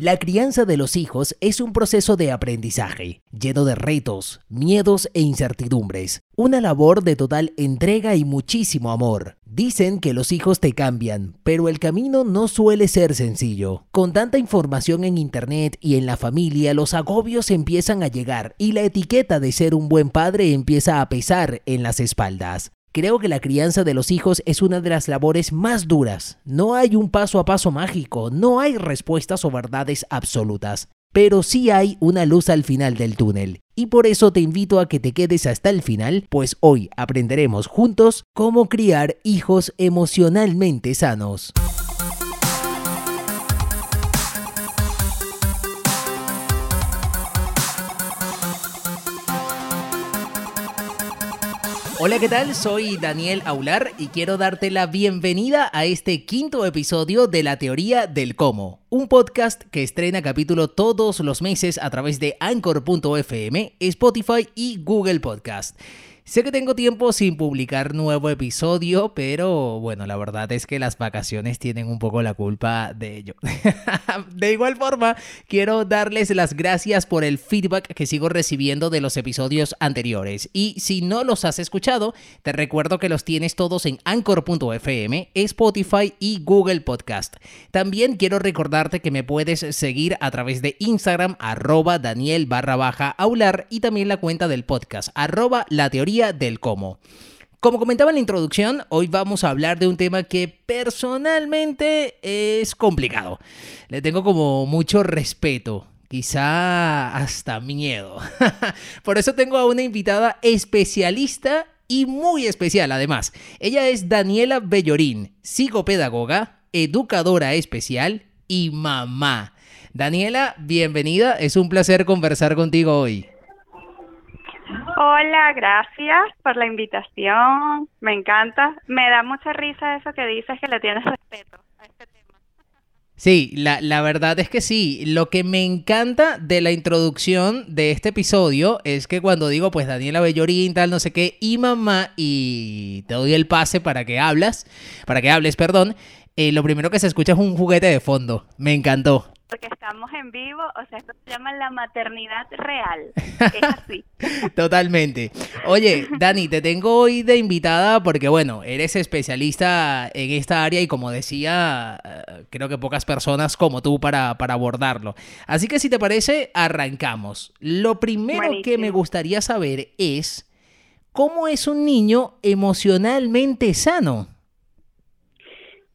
La crianza de los hijos es un proceso de aprendizaje, lleno de retos, miedos e incertidumbres. Una labor de total entrega y muchísimo amor. Dicen que los hijos te cambian, pero el camino no suele ser sencillo. Con tanta información en Internet y en la familia, los agobios empiezan a llegar y la etiqueta de ser un buen padre empieza a pesar en las espaldas. Creo que la crianza de los hijos es una de las labores más duras. No hay un paso a paso mágico, no hay respuestas o verdades absolutas, pero sí hay una luz al final del túnel. Y por eso te invito a que te quedes hasta el final, pues hoy aprenderemos juntos cómo criar hijos emocionalmente sanos. Hola, ¿qué tal? Soy Daniel Aular y quiero darte la bienvenida a este quinto episodio de La Teoría del Cómo, un podcast que estrena capítulo todos los meses a través de Anchor.fm, Spotify y Google Podcast. Sé que tengo tiempo sin publicar nuevo episodio, pero bueno, la verdad es que las vacaciones tienen un poco la culpa de ello. de igual forma, quiero darles las gracias por el feedback que sigo recibiendo de los episodios anteriores. Y si no los has escuchado, te recuerdo que los tienes todos en anchor.fm, Spotify y Google Podcast. También quiero recordarte que me puedes seguir a través de Instagram, arroba Daniel barra baja aular y también la cuenta del podcast, arroba la teoría del cómo. Como comentaba en la introducción, hoy vamos a hablar de un tema que personalmente es complicado. Le tengo como mucho respeto, quizá hasta miedo. Por eso tengo a una invitada especialista y muy especial además. Ella es Daniela Bellorín, psicopedagoga, educadora especial y mamá. Daniela, bienvenida. Es un placer conversar contigo hoy. Hola, gracias por la invitación. Me encanta. Me da mucha risa eso que dices que le tienes respeto a este tema. Sí, la, la, verdad es que sí. Lo que me encanta de la introducción de este episodio es que cuando digo, pues Daniela Bellorín, tal, no sé qué, y mamá, y te doy el pase para que hablas, para que hables, perdón, eh, lo primero que se escucha es un juguete de fondo. Me encantó porque estamos en vivo, o sea, esto se llama la maternidad real. Es así. Totalmente. Oye, Dani, te tengo hoy de invitada porque, bueno, eres especialista en esta área y como decía, eh, creo que pocas personas como tú para, para abordarlo. Así que si te parece, arrancamos. Lo primero que me gustaría saber es, ¿cómo es un niño emocionalmente sano?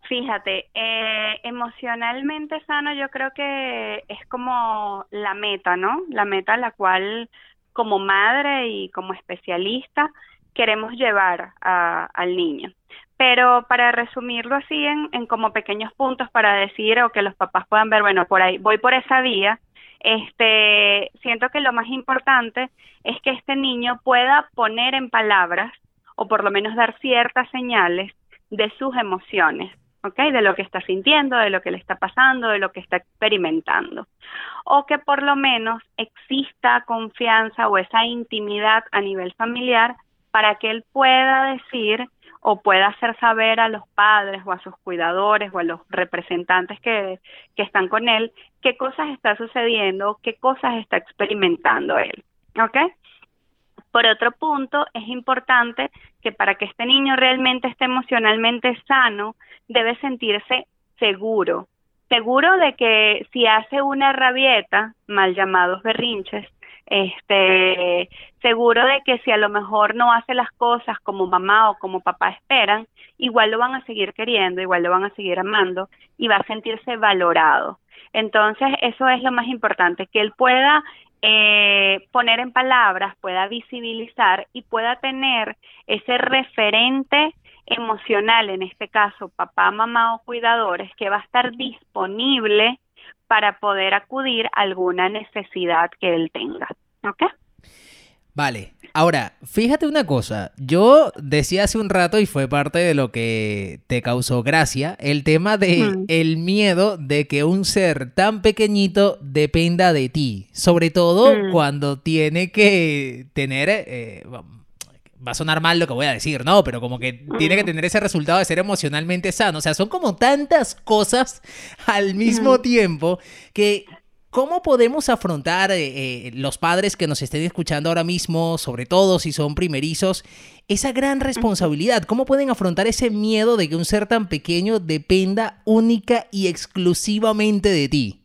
Fíjate, eh, emocionalmente sano yo creo que es como la meta, ¿no? La meta a la cual como madre y como especialista queremos llevar al niño. Pero para resumirlo así en, en como pequeños puntos para decir o que los papás puedan ver, bueno, por ahí voy por esa vía, este, siento que lo más importante es que este niño pueda poner en palabras o por lo menos dar ciertas señales de sus emociones de lo que está sintiendo, de lo que le está pasando, de lo que está experimentando. O que por lo menos exista confianza o esa intimidad a nivel familiar para que él pueda decir o pueda hacer saber a los padres o a sus cuidadores o a los representantes que, que están con él qué cosas está sucediendo, qué cosas está experimentando él. ¿Ok? Por otro punto, es importante que para que este niño realmente esté emocionalmente sano, debe sentirse seguro, seguro de que si hace una rabieta, mal llamados berrinches, este, seguro de que si a lo mejor no hace las cosas como mamá o como papá esperan, igual lo van a seguir queriendo, igual lo van a seguir amando y va a sentirse valorado. Entonces, eso es lo más importante, que él pueda eh, poner en palabras, pueda visibilizar y pueda tener ese referente emocional, en este caso papá, mamá o cuidadores, que va a estar disponible para poder acudir a alguna necesidad que él tenga. ¿Ok? Vale, ahora, fíjate una cosa, yo decía hace un rato y fue parte de lo que te causó gracia, el tema de el miedo de que un ser tan pequeñito dependa de ti, sobre todo cuando tiene que tener, eh, va a sonar mal lo que voy a decir, ¿no? Pero como que tiene que tener ese resultado de ser emocionalmente sano. O sea, son como tantas cosas al mismo tiempo que ¿Cómo podemos afrontar eh, eh, los padres que nos estén escuchando ahora mismo, sobre todo si son primerizos, esa gran responsabilidad? ¿Cómo pueden afrontar ese miedo de que un ser tan pequeño dependa única y exclusivamente de ti?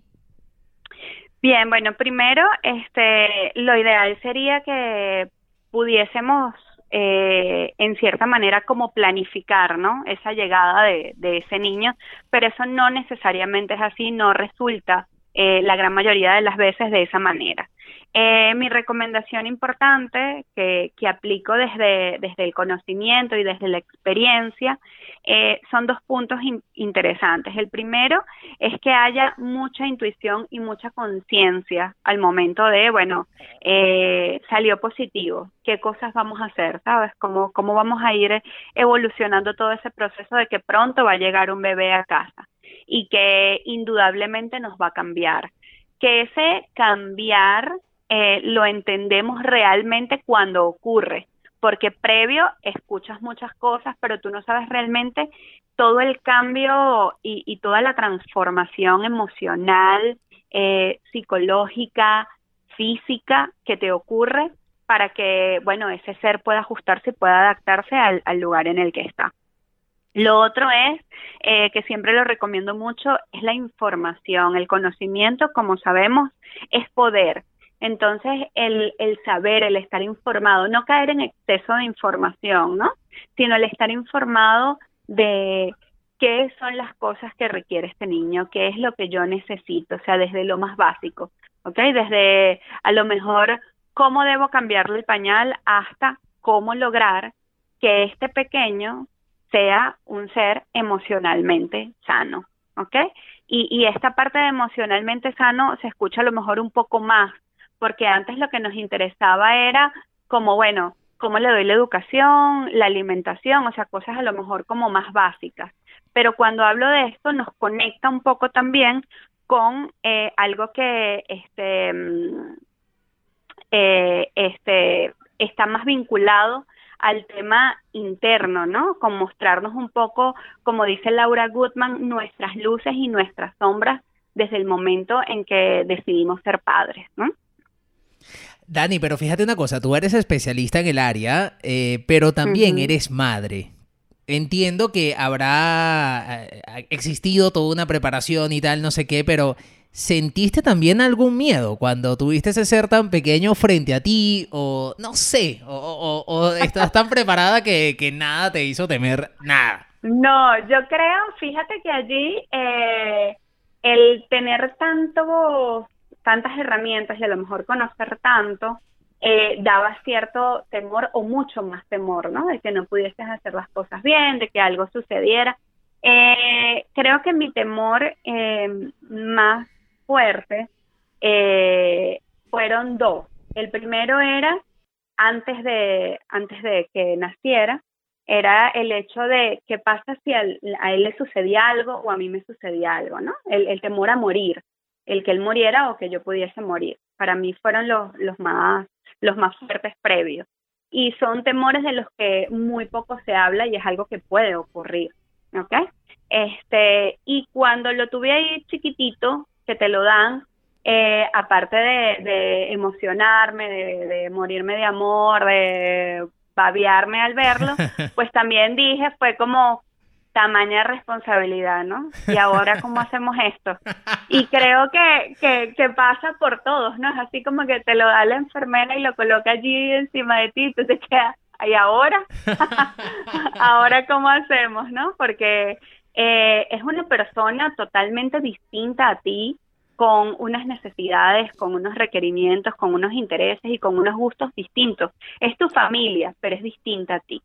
Bien, bueno, primero, este, lo ideal sería que pudiésemos, eh, en cierta manera, como planificar, ¿no? Esa llegada de, de ese niño, pero eso no necesariamente es así, no resulta eh, la gran mayoría de las veces de esa manera. Eh, mi recomendación importante que, que aplico desde, desde, el conocimiento y desde la experiencia eh, son dos puntos interesantes. El primero es que haya mucha intuición y mucha conciencia al momento de, bueno, eh, salió positivo, qué cosas vamos a hacer, ¿sabes? ¿Cómo, ¿Cómo vamos a ir evolucionando todo ese proceso de que pronto va a llegar un bebé a casa? y que indudablemente nos va a cambiar. Que ese cambiar eh, lo entendemos realmente cuando ocurre, porque previo escuchas muchas cosas, pero tú no sabes realmente todo el cambio y, toda la transformación emocional, eh, psicológica, física que te ocurre para que, bueno, ese ser pueda ajustarse y pueda adaptarse al lugar en el que está. Lo otro es, eh, que siempre lo recomiendo mucho, es la información. El conocimiento, como sabemos, es poder. Entonces, el, el saber, el estar informado, no caer en exceso de información, ¿no? Sino el estar informado de qué son las cosas que requiere este niño, qué es lo que yo necesito, o sea, desde lo más básico, ¿ok? Desde a lo mejor cómo debo cambiarle el pañal hasta cómo lograr que este pequeño sea un ser emocionalmente sano, ¿ok? Y, y esta parte de emocionalmente sano se escucha a lo mejor un poco más, porque antes lo que nos interesaba era como, bueno, cómo le doy la educación, la alimentación, o sea, cosas a lo mejor como más básicas. Pero cuando hablo de esto nos conecta un poco también con eh, algo que este, mm, eh, este, está más vinculado al tema interno, ¿no? Con mostrarnos un poco, como dice Laura Goodman, nuestras luces y nuestras sombras desde el momento en que decidimos ser padres, ¿no? Dani, pero fíjate una cosa, tú eres especialista en el área, eh, pero también eres madre. Entiendo que habrá eh, existido toda una preparación y tal, no sé qué, pero ¿Sentiste también algún miedo cuando tuviste ese ser tan pequeño frente a ti? O no sé, o, estás tan preparada que, nada te hizo temer nada. No, yo creo, fíjate que allí eh, el tener tanto, tantas herramientas y a lo mejor conocer tanto, eh, daba cierto temor o mucho más temor, ¿no? De que no pudieses hacer las cosas bien, de que algo sucediera. Eh, creo que mi temor más fuerte eh, fueron dos. El primero era antes de antes de que naciera era el hecho de qué pasa si a, él le sucedía algo o a mí me sucedía algo, ¿no? El, temor a morir, el que él muriera o que yo pudiese morir. Para mí fueron los, los más los más fuertes previos. Y son temores de los que muy poco se habla y es algo que puede ocurrir, ¿ok? Este, y cuando lo tuve ahí chiquitito, que te lo dan, eh, aparte de, emocionarme, de, morirme de amor, de babiarme al verlo, pues también dije, fue como tamaña responsabilidad, ¿no? Y ahora, ¿cómo hacemos esto? Y creo que, que, pasa por todos, ¿no? Es así como que te lo da la enfermera y lo coloca allí encima de ti y tú te quedas, ¿y ahora? ¿Ahora cómo hacemos, no? Porque eh, es una persona totalmente distinta a ti, con unas necesidades, con unos requerimientos, con unos intereses y con unos gustos distintos. Es tu familia, pero es distinta a ti.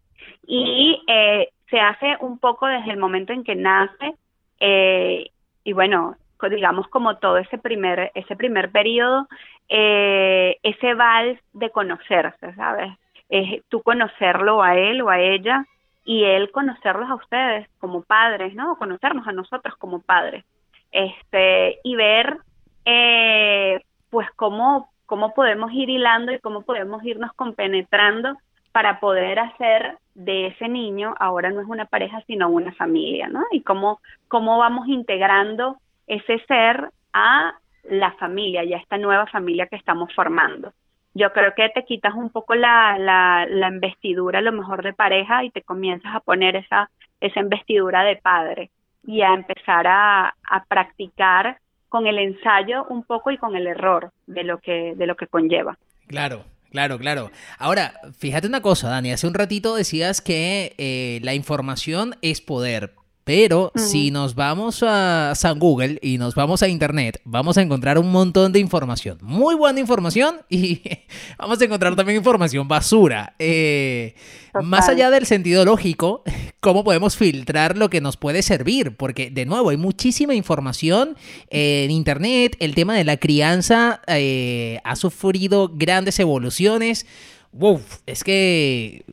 Y eh, se hace un poco desde el momento en que nace eh, y bueno, digamos como todo ese primer ese primer periodo, ese vals de conocerse, ¿sabes? Es tú conocerlo a él o a ella y él conocerlos a ustedes como padres, ¿no? Conocernos a nosotros como padres. Este, y ver eh, pues cómo, cómo podemos ir hilando y cómo podemos irnos compenetrando para poder hacer de ese niño, ahora no es una pareja, sino una familia, ¿no? Y cómo, cómo vamos integrando ese ser a la familia y a esta nueva familia que estamos formando. Yo creo que te quitas un poco la, la, la investidura, a lo mejor de pareja, y te comienzas a poner esa, esa investidura de padre y a empezar a, a practicar con el ensayo un poco y con el error de lo que, de lo que conlleva. Claro, Claro, claro. Ahora, fíjate una cosa, Dani, hace un ratito decías que eh, la información es poder, pero si nos vamos a San Google y nos vamos a Internet, vamos a encontrar un montón de información. Muy buena información y vamos a encontrar también información basura. Eh, más allá del sentido lógico, ¿cómo podemos filtrar lo que nos puede servir? Porque, de nuevo, hay muchísima información en Internet. El tema de la crianza eh, ha sufrido grandes evoluciones. Wow, es que...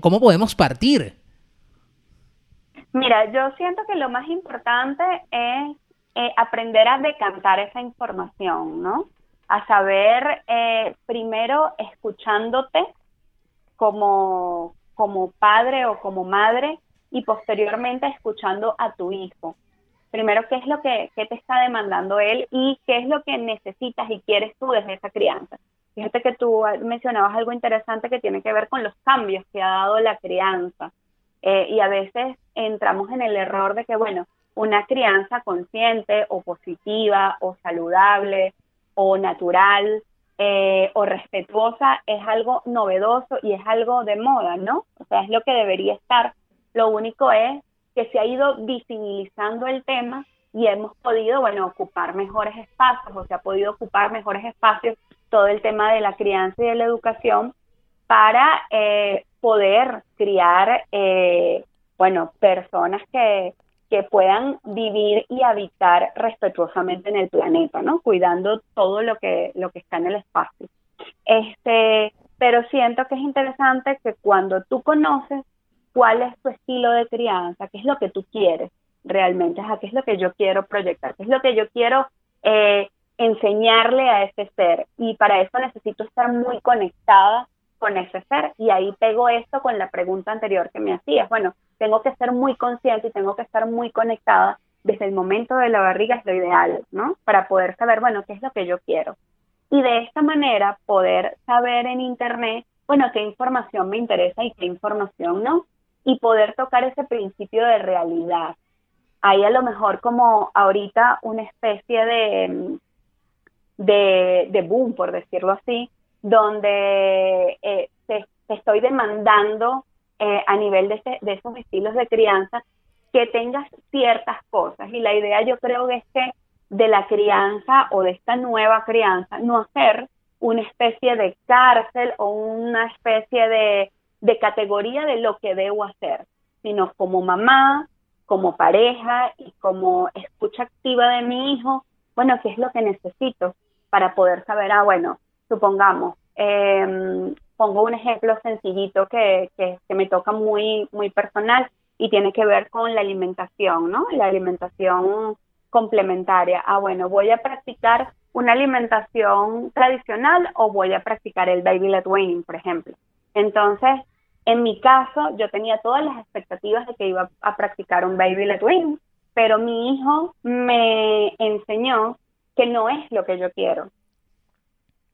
¿cómo podemos partir? Mira, yo siento que lo más importante es eh, aprender a decantar esa información, ¿no? A saber, eh, primero, escuchándote como, como padre o como madre y posteriormente escuchando a tu hijo. Primero, ¿qué es lo que, que te está demandando él y qué es lo que necesitas y quieres tú desde esa crianza? Fíjate que tú mencionabas algo interesante que tiene que ver con los cambios que ha dado la crianza. Eh, y a veces entramos en el error de que, bueno, una crianza consciente o positiva o saludable o natural eh, o respetuosa es algo novedoso y es algo de moda, ¿no? O sea, es lo que debería estar. Lo único es que se ha ido visibilizando el tema y hemos podido, bueno, ocupar mejores espacios o se ha podido ocupar mejores espacios todo el tema de la crianza y de la educación para eh, poder criar, eh, bueno, personas que, que puedan vivir y habitar respetuosamente en el planeta, ¿no? Cuidando todo lo que, lo que está en el espacio. Este, pero siento que es interesante que cuando tú conoces cuál es tu estilo de crianza, qué es lo que tú quieres realmente, a qué es lo que yo quiero proyectar, qué es lo que yo quiero eh, enseñarle a ese ser. Y para eso necesito estar muy conectada con ese ser. Y ahí pego esto con la pregunta anterior que me hacías. Bueno, tengo que ser muy consciente y tengo que estar muy conectada desde el momento de la barriga es lo ideal, ¿no? Para poder saber, bueno, qué es lo que yo quiero. Y de esta manera poder saber en Internet, bueno, qué información me interesa y qué información no. Y poder tocar ese principio de realidad. Hay a lo mejor como ahorita una especie de, de, de boom, por decirlo así, donde eh, te, estoy demandando eh, a nivel de, de esos estilos de crianza que tengas ciertas cosas. Y la idea yo creo que es que de la crianza o de esta nueva crianza, no hacer una especie de cárcel o una especie de, de categoría de lo que debo hacer, sino como mamá, como pareja y como escucha activa de mi hijo, bueno, ¿qué es lo que necesito para poder saber, ah, bueno, supongamos, eh, pongo un ejemplo sencillito que, que, me toca muy, muy personal y tiene que ver con la alimentación, ¿no? La alimentación complementaria. Ah, bueno, voy a practicar una alimentación tradicional o voy a practicar el baby led weaning, por ejemplo. Entonces, en mi caso, yo tenía todas las expectativas de que iba a practicar un baby led weaning, pero mi hijo me enseñó que no es lo que yo quiero,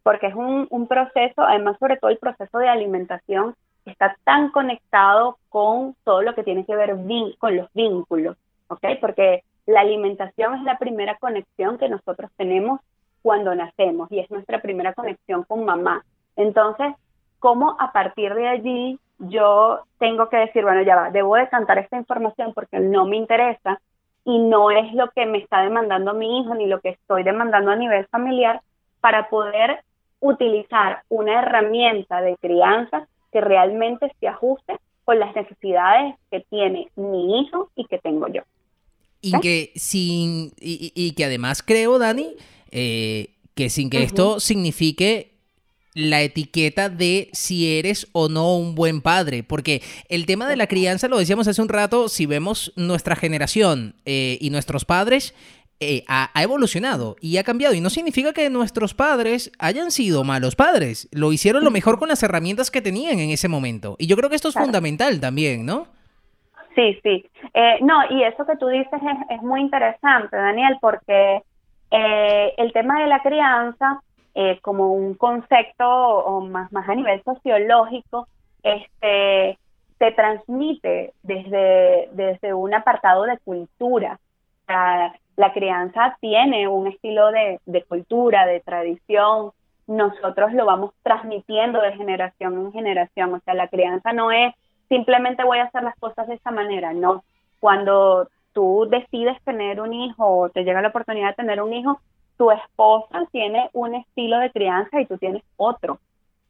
porque es un, un proceso, además sobre todo el proceso de alimentación, está tan conectado con todo lo que tiene que ver con los vínculos, ¿ok? Porque la alimentación es la primera conexión que nosotros tenemos cuando nacemos y es nuestra primera conexión con mamá. Entonces, ¿cómo a partir de allí yo tengo que decir, bueno, ya va, debo decantar esta información porque no me interesa y no es lo que me está demandando mi hijo ni lo que estoy demandando a nivel familiar para poder utilizar una herramienta de crianza que realmente se ajuste con las necesidades que tiene mi hijo y que tengo yo. Y que sin y, que además creo, Dani, eh, que sin que esto signifique la etiqueta de si eres o no un buen padre, porque el tema de la crianza, lo decíamos hace un rato, si vemos nuestra generación eh, y nuestros padres, eh, ha, evolucionado y ha cambiado. Y no significa que nuestros padres hayan sido malos padres. Lo hicieron lo mejor con las herramientas que tenían en ese momento. Y yo creo que esto es fundamental también, ¿no? Sí, sí. Eh, no, y eso que tú dices es, muy interesante, Daniel, porque eh, el tema de la crianza, como un concepto o más, más a nivel sociológico, este, se transmite desde, desde un apartado de cultura. La, crianza tiene un estilo de, cultura, de tradición, nosotros lo vamos transmitiendo de generación en generación. O sea, la crianza no es simplemente voy a hacer las cosas de esa manera, no. Cuando tú decides tener un hijo o te llega la oportunidad de tener un hijo, tu esposa tiene un estilo de crianza y tú tienes otro.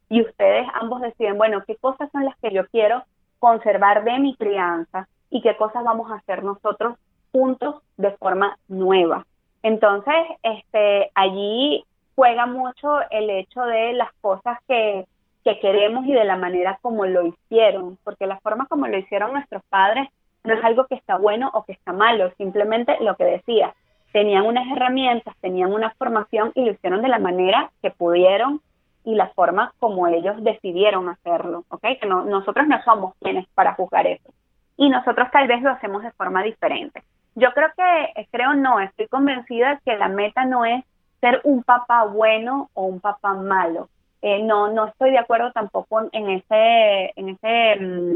Y ustedes ambos deciden, bueno, ¿qué cosas son las que yo quiero conservar de mi crianza y qué cosas vamos a hacer nosotros juntos de forma nueva. Entonces, este, allí juega mucho el hecho de las cosas que, que queremos y de la manera como lo hicieron, porque la forma como lo hicieron nuestros padres no es algo que está bueno o que está malo, simplemente lo que decía, tenían unas herramientas, tenían una formación y lo hicieron de la manera que pudieron y la forma como ellos decidieron hacerlo, ¿ok? Que no, nosotros no somos quienes para juzgar eso. Y nosotros tal vez lo hacemos de forma diferente. Yo creo que, eh, creo no, estoy convencida que la meta no es ser un papá bueno o un papá malo. Eh, no, no estoy de acuerdo tampoco en ese, en ese mm,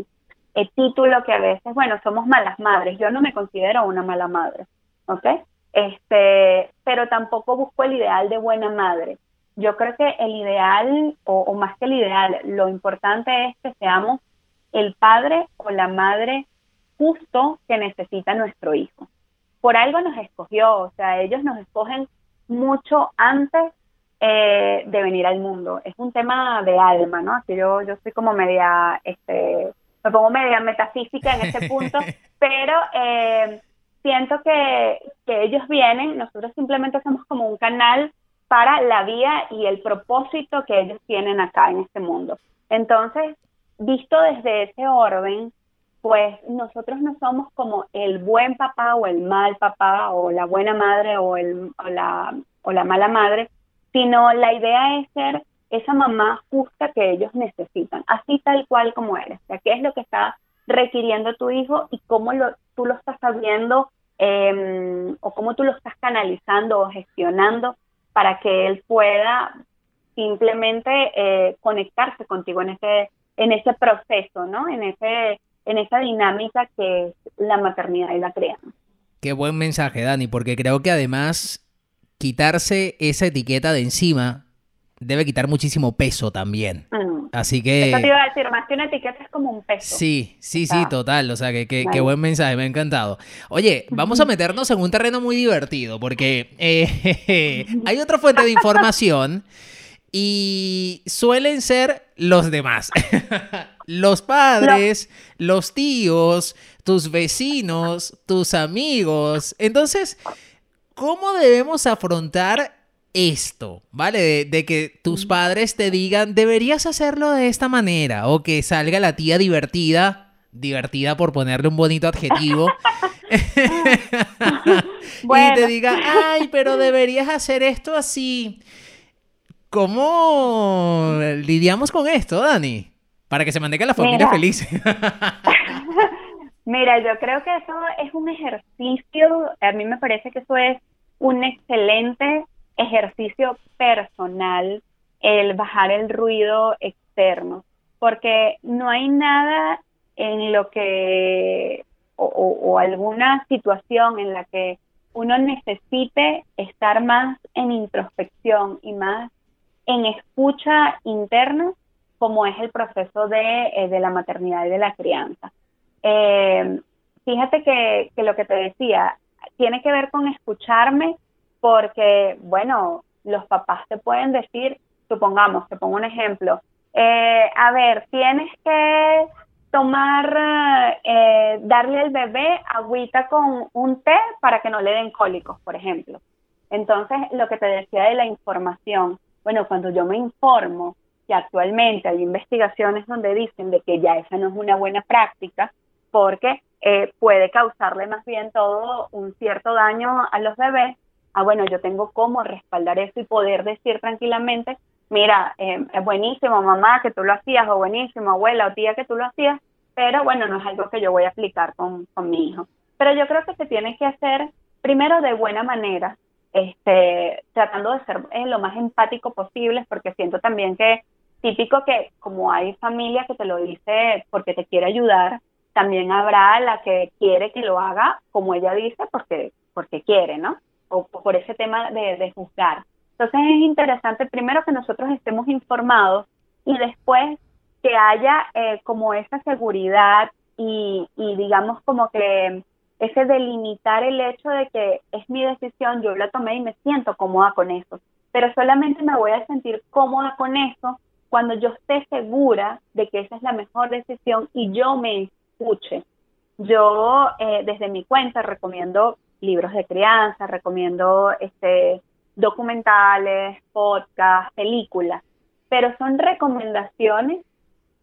eh, título que a veces, bueno, somos malas madres. Yo no me considero una mala madre, ¿ok? Este, pero tampoco busco el ideal de buena madre yo creo que el ideal, o, más que el ideal, lo importante es que seamos el padre o la madre justo que necesita nuestro hijo. Por algo nos escogió, o sea, ellos nos escogen mucho antes eh, de venir al mundo. Es un tema de alma, ¿no? Aquí yo, yo soy como media, este, me pongo media metafísica en ese punto, pero eh, siento que, que ellos vienen, nosotros simplemente somos como un canal para la vida y el propósito que ellos tienen acá en este mundo. Entonces, visto desde ese orden, pues nosotros no somos como el buen papá o el mal papá o la buena madre o, el, o, la, o la mala madre, sino la idea es ser esa mamá justa que ellos necesitan, así tal cual como eres. O sea, qué es lo que está requiriendo tu hijo y cómo lo, tú lo estás sabiendo em, o cómo tú lo estás canalizando o gestionando para que él pueda simplemente eh, conectarse contigo en ese en ese proceso, ¿no? En ese en esa dinámica que es la maternidad y la crianza. Qué buen mensaje, Dani, porque creo que además quitarse esa etiqueta de encima debe quitar muchísimo peso también. Mm. Así que... Eso te iba a decir, más que una etiqueta es como un peso. Sí, sí, sí, total. O sea, que, qué buen mensaje, me ha encantado. Oye, vamos a meternos en un terreno muy divertido, porque eh, hay otra fuente de información y suelen ser los demás. los padres, los tíos, tus vecinos, tus amigos. Entonces, ¿cómo debemos afrontar esto, ¿vale? De, que tus padres te digan, deberías hacerlo de esta manera, o que salga la tía divertida, divertida por ponerle un bonito adjetivo, y te diga, ay, pero deberías hacer esto así. ¿Cómo lidiamos con esto, Dani? Para que se mantenga la familia feliz. Mira, yo creo que eso es un ejercicio, a mí me parece que eso es un excelente ejercicio personal el bajar el ruido externo, porque no hay nada en lo que o, alguna situación en la que uno necesite estar más en introspección y más en escucha interna como es el proceso de, eh, de la maternidad y de la crianza. Eh, fíjate que, que lo que te decía tiene que ver con escucharme porque, bueno, los papás te pueden decir, supongamos, te pongo un ejemplo, eh, a ver, tienes que tomar, eh, darle al bebé agüita con un té para que no le den cólicos, por ejemplo. Entonces, lo que te decía de la información, bueno, cuando yo me informo que actualmente hay investigaciones donde dicen de que ya esa no es una buena práctica, porque eh, puede causarle más bien todo un cierto daño a los bebés, ah, bueno, yo tengo cómo respaldar eso y poder decir tranquilamente, mira, eh, es buenísimo mamá que tú lo hacías, o buenísimo abuela o tía que tú lo hacías, pero bueno, no es algo que yo voy a aplicar con, con mi hijo. Pero yo creo que se tiene que hacer primero de buena manera, este, tratando de ser eh, lo más empático posible, porque siento también que típico que como hay familia que te lo dice porque te quiere ayudar, también habrá la que quiere que lo haga como ella dice porque, porque quiere, ¿no? O, por ese tema de, de juzgar. Entonces es interesante primero que nosotros estemos informados y después que haya eh, como esa seguridad y, y digamos como que ese delimitar el hecho de que es mi decisión, yo la tomé y me siento cómoda con eso, pero solamente me voy a sentir cómoda con eso cuando yo esté segura de que esa es la mejor decisión y yo me escuche. Yo eh, desde mi cuenta recomiendo libros de crianza, recomiendo este documentales, podcasts, películas, pero son recomendaciones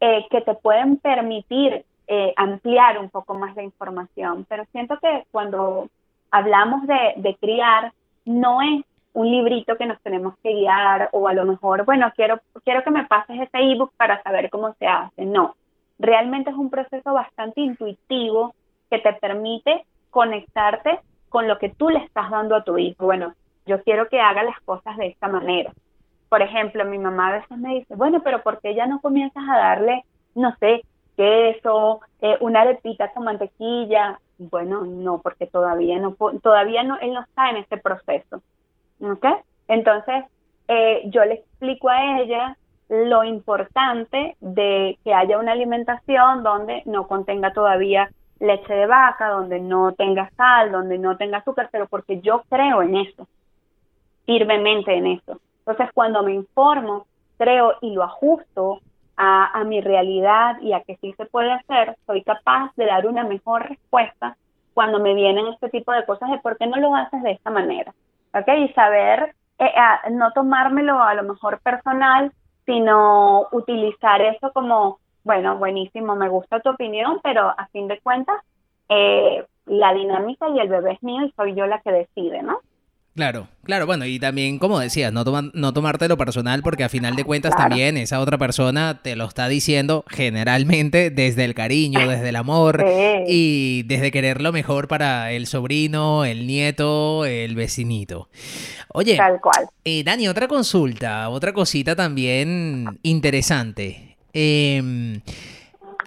eh, que te pueden permitir eh, ampliar un poco más la información. Pero siento que cuando hablamos de, de criar, no es un librito que nos tenemos que guiar o a lo mejor, bueno, quiero, quiero que me pases ese ebook para saber cómo se hace. No, realmente es un proceso bastante intuitivo que te permite conectarte con lo que tú le estás dando a tu hijo. Bueno, yo quiero que haga las cosas de esta manera. Por ejemplo, mi mamá a veces me dice, bueno, pero ¿por qué ya no comienzas a darle, no sé, queso, eh, una arepita con mantequilla? Bueno, no, porque todavía no, todavía no, él no está en este proceso. ¿Ok? Entonces, eh, yo le explico a ella lo importante de que haya una alimentación donde no contenga todavía leche de vaca, donde no tenga sal, donde no tenga azúcar, pero porque yo creo en eso, firmemente en eso. Entonces, cuando me informo, creo y lo ajusto a, a mi realidad y a que sí se puede hacer, soy capaz de dar una mejor respuesta cuando me vienen este tipo de cosas de por qué no lo haces de esta manera. ¿ok? Y saber eh, no tomármelo a lo mejor personal, sino utilizar eso como, bueno, buenísimo, me gusta tu opinión, pero a fin de cuentas, eh, la dinámica y el bebé es mío y soy yo la que decide, ¿no? Claro, claro, bueno, y también, como decías, no, toma, no tomártelo personal porque a final de cuentas también esa otra persona te lo está diciendo generalmente desde el cariño, desde el amor y desde querer lo mejor para el sobrino, el nieto, el vecinito. Oye, Tal cual. Eh, Dani, otra consulta, otra cosita también interesante. Eh,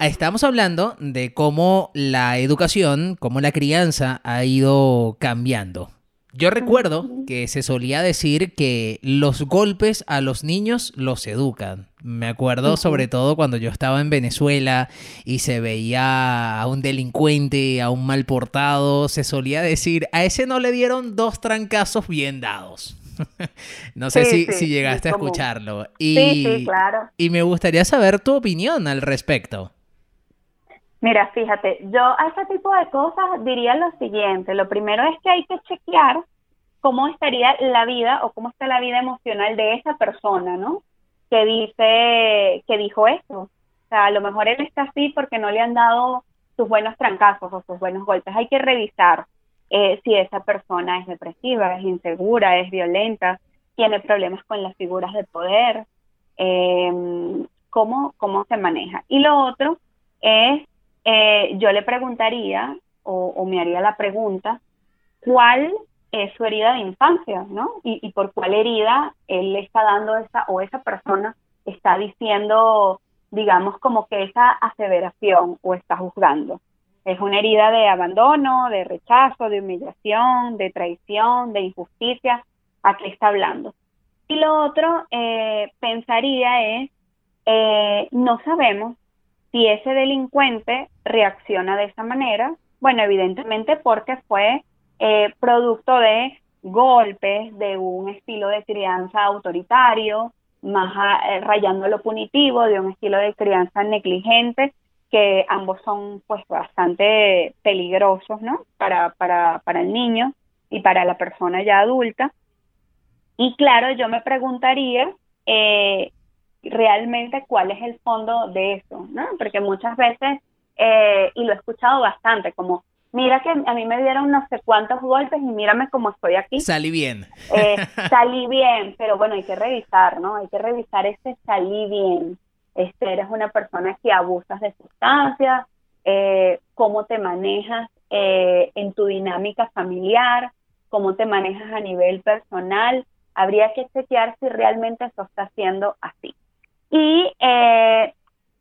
estamos hablando de cómo la educación, cómo la crianza ha ido cambiando. Yo recuerdo que se solía decir que los golpes a los niños los educan. Me acuerdo sobre todo cuando yo estaba en Venezuela y se veía a un delincuente, a un mal portado, se solía decir, a ese no le dieron dos trancazos bien dados. no sé si, si, llegaste a escucharlo. Y, sí, claro. Y me gustaría saber tu opinión al respecto. Mira, fíjate, yo a ese tipo de cosas diría lo siguiente. Lo primero es que hay que chequear cómo estaría la vida o cómo está la vida emocional de esa persona, ¿no? Que dice, que dijo esto. O sea, a lo mejor él está así porque no le han dado sus buenos trancazos o sus buenos golpes. Hay que revisar eh, si esa persona es depresiva, es insegura, es violenta, tiene problemas con las figuras de poder, eh, cómo, cómo se maneja. Y lo otro es eh, yo le preguntaría o, me haría la pregunta, ¿cuál es su herida de infancia, ¿no? Y, por cuál herida él le está dando esa o esa persona está diciendo, digamos, como que esa aseveración o está juzgando. Es una herida de abandono, de rechazo, de humillación, de traición, de injusticia. ¿A qué está hablando? Y lo otro, eh, pensaría es, eh, no sabemos si ese delincuente reacciona de esa manera, bueno, evidentemente porque fue eh, producto de golpes, de un estilo de crianza autoritario, más eh, rayando lo punitivo, de un estilo de crianza negligente, que ambos son pues bastante peligrosos, ¿no? Para, para, para el niño y para la persona ya adulta. Y claro, yo me preguntaría, eh, realmente cuál es el fondo de eso, ¿no? Porque muchas veces, eh, y lo he escuchado bastante, como, mira que a mí me dieron no sé cuántos golpes y mírame cómo estoy aquí. Salí bien. Eh, salí bien, pero bueno, hay que revisar, ¿no? Hay que revisar ese salí bien. Este, eres una persona que abusas de sustancias, eh, cómo te manejas eh, en tu dinámica familiar, cómo te manejas a nivel personal. Habría que chequear si realmente eso está siendo así. Y,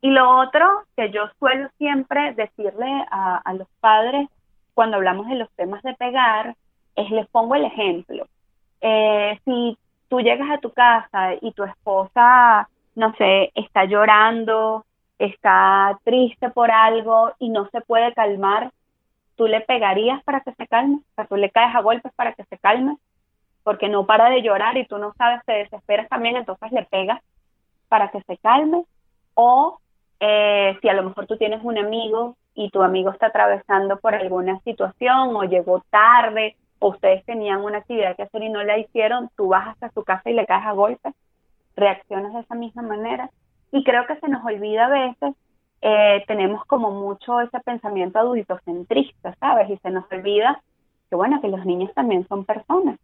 y lo otro que yo suelo siempre decirle a los padres cuando hablamos de los temas de pegar, es les pongo el ejemplo. Eh, si tú llegas a tu casa y tu esposa, no sé, está llorando, está triste por algo y no se puede calmar, tú le pegarías para que se calme, o sea, tú le caes a golpes para que se calme, porque no para de llorar y tú no sabes, te desesperas también, entonces le pegas para que se calme, o eh, si a lo mejor tú tienes un amigo y tu amigo está atravesando por alguna situación o llegó tarde o ustedes tenían una actividad que hacer y no la hicieron, tú vas hasta su casa y le caes a golpes, reaccionas de esa misma manera. Y creo que se nos olvida a veces, eh, tenemos como mucho ese pensamiento adultocentrista, ¿sabes? Y se nos olvida que, bueno, que los niños también son personas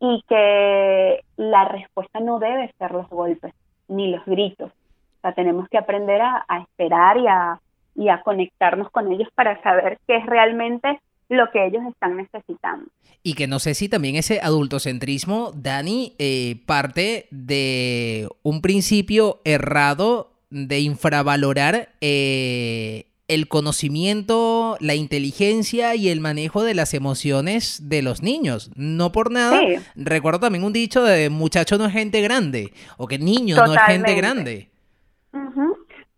y que la respuesta no debe ser los golpes ni los gritos. O sea, tenemos que aprender a esperar y a, conectarnos con ellos para saber qué es realmente lo que ellos están necesitando. Y que no sé si también ese adultocentrismo, Dani, eh, parte de un principio errado de infravalorar eh, el conocimiento, la inteligencia y el manejo de las emociones de los niños. No por nada, recuerdo también un dicho de muchacho no es gente grande, o que niño no es gente grande.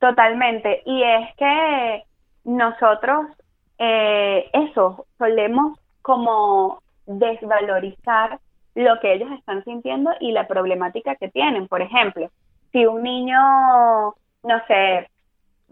Totalmente. Y es que nosotros, eh, eso, solemos como desvalorizar lo que ellos están sintiendo y la problemática que tienen. Por ejemplo, si un niño, no sé,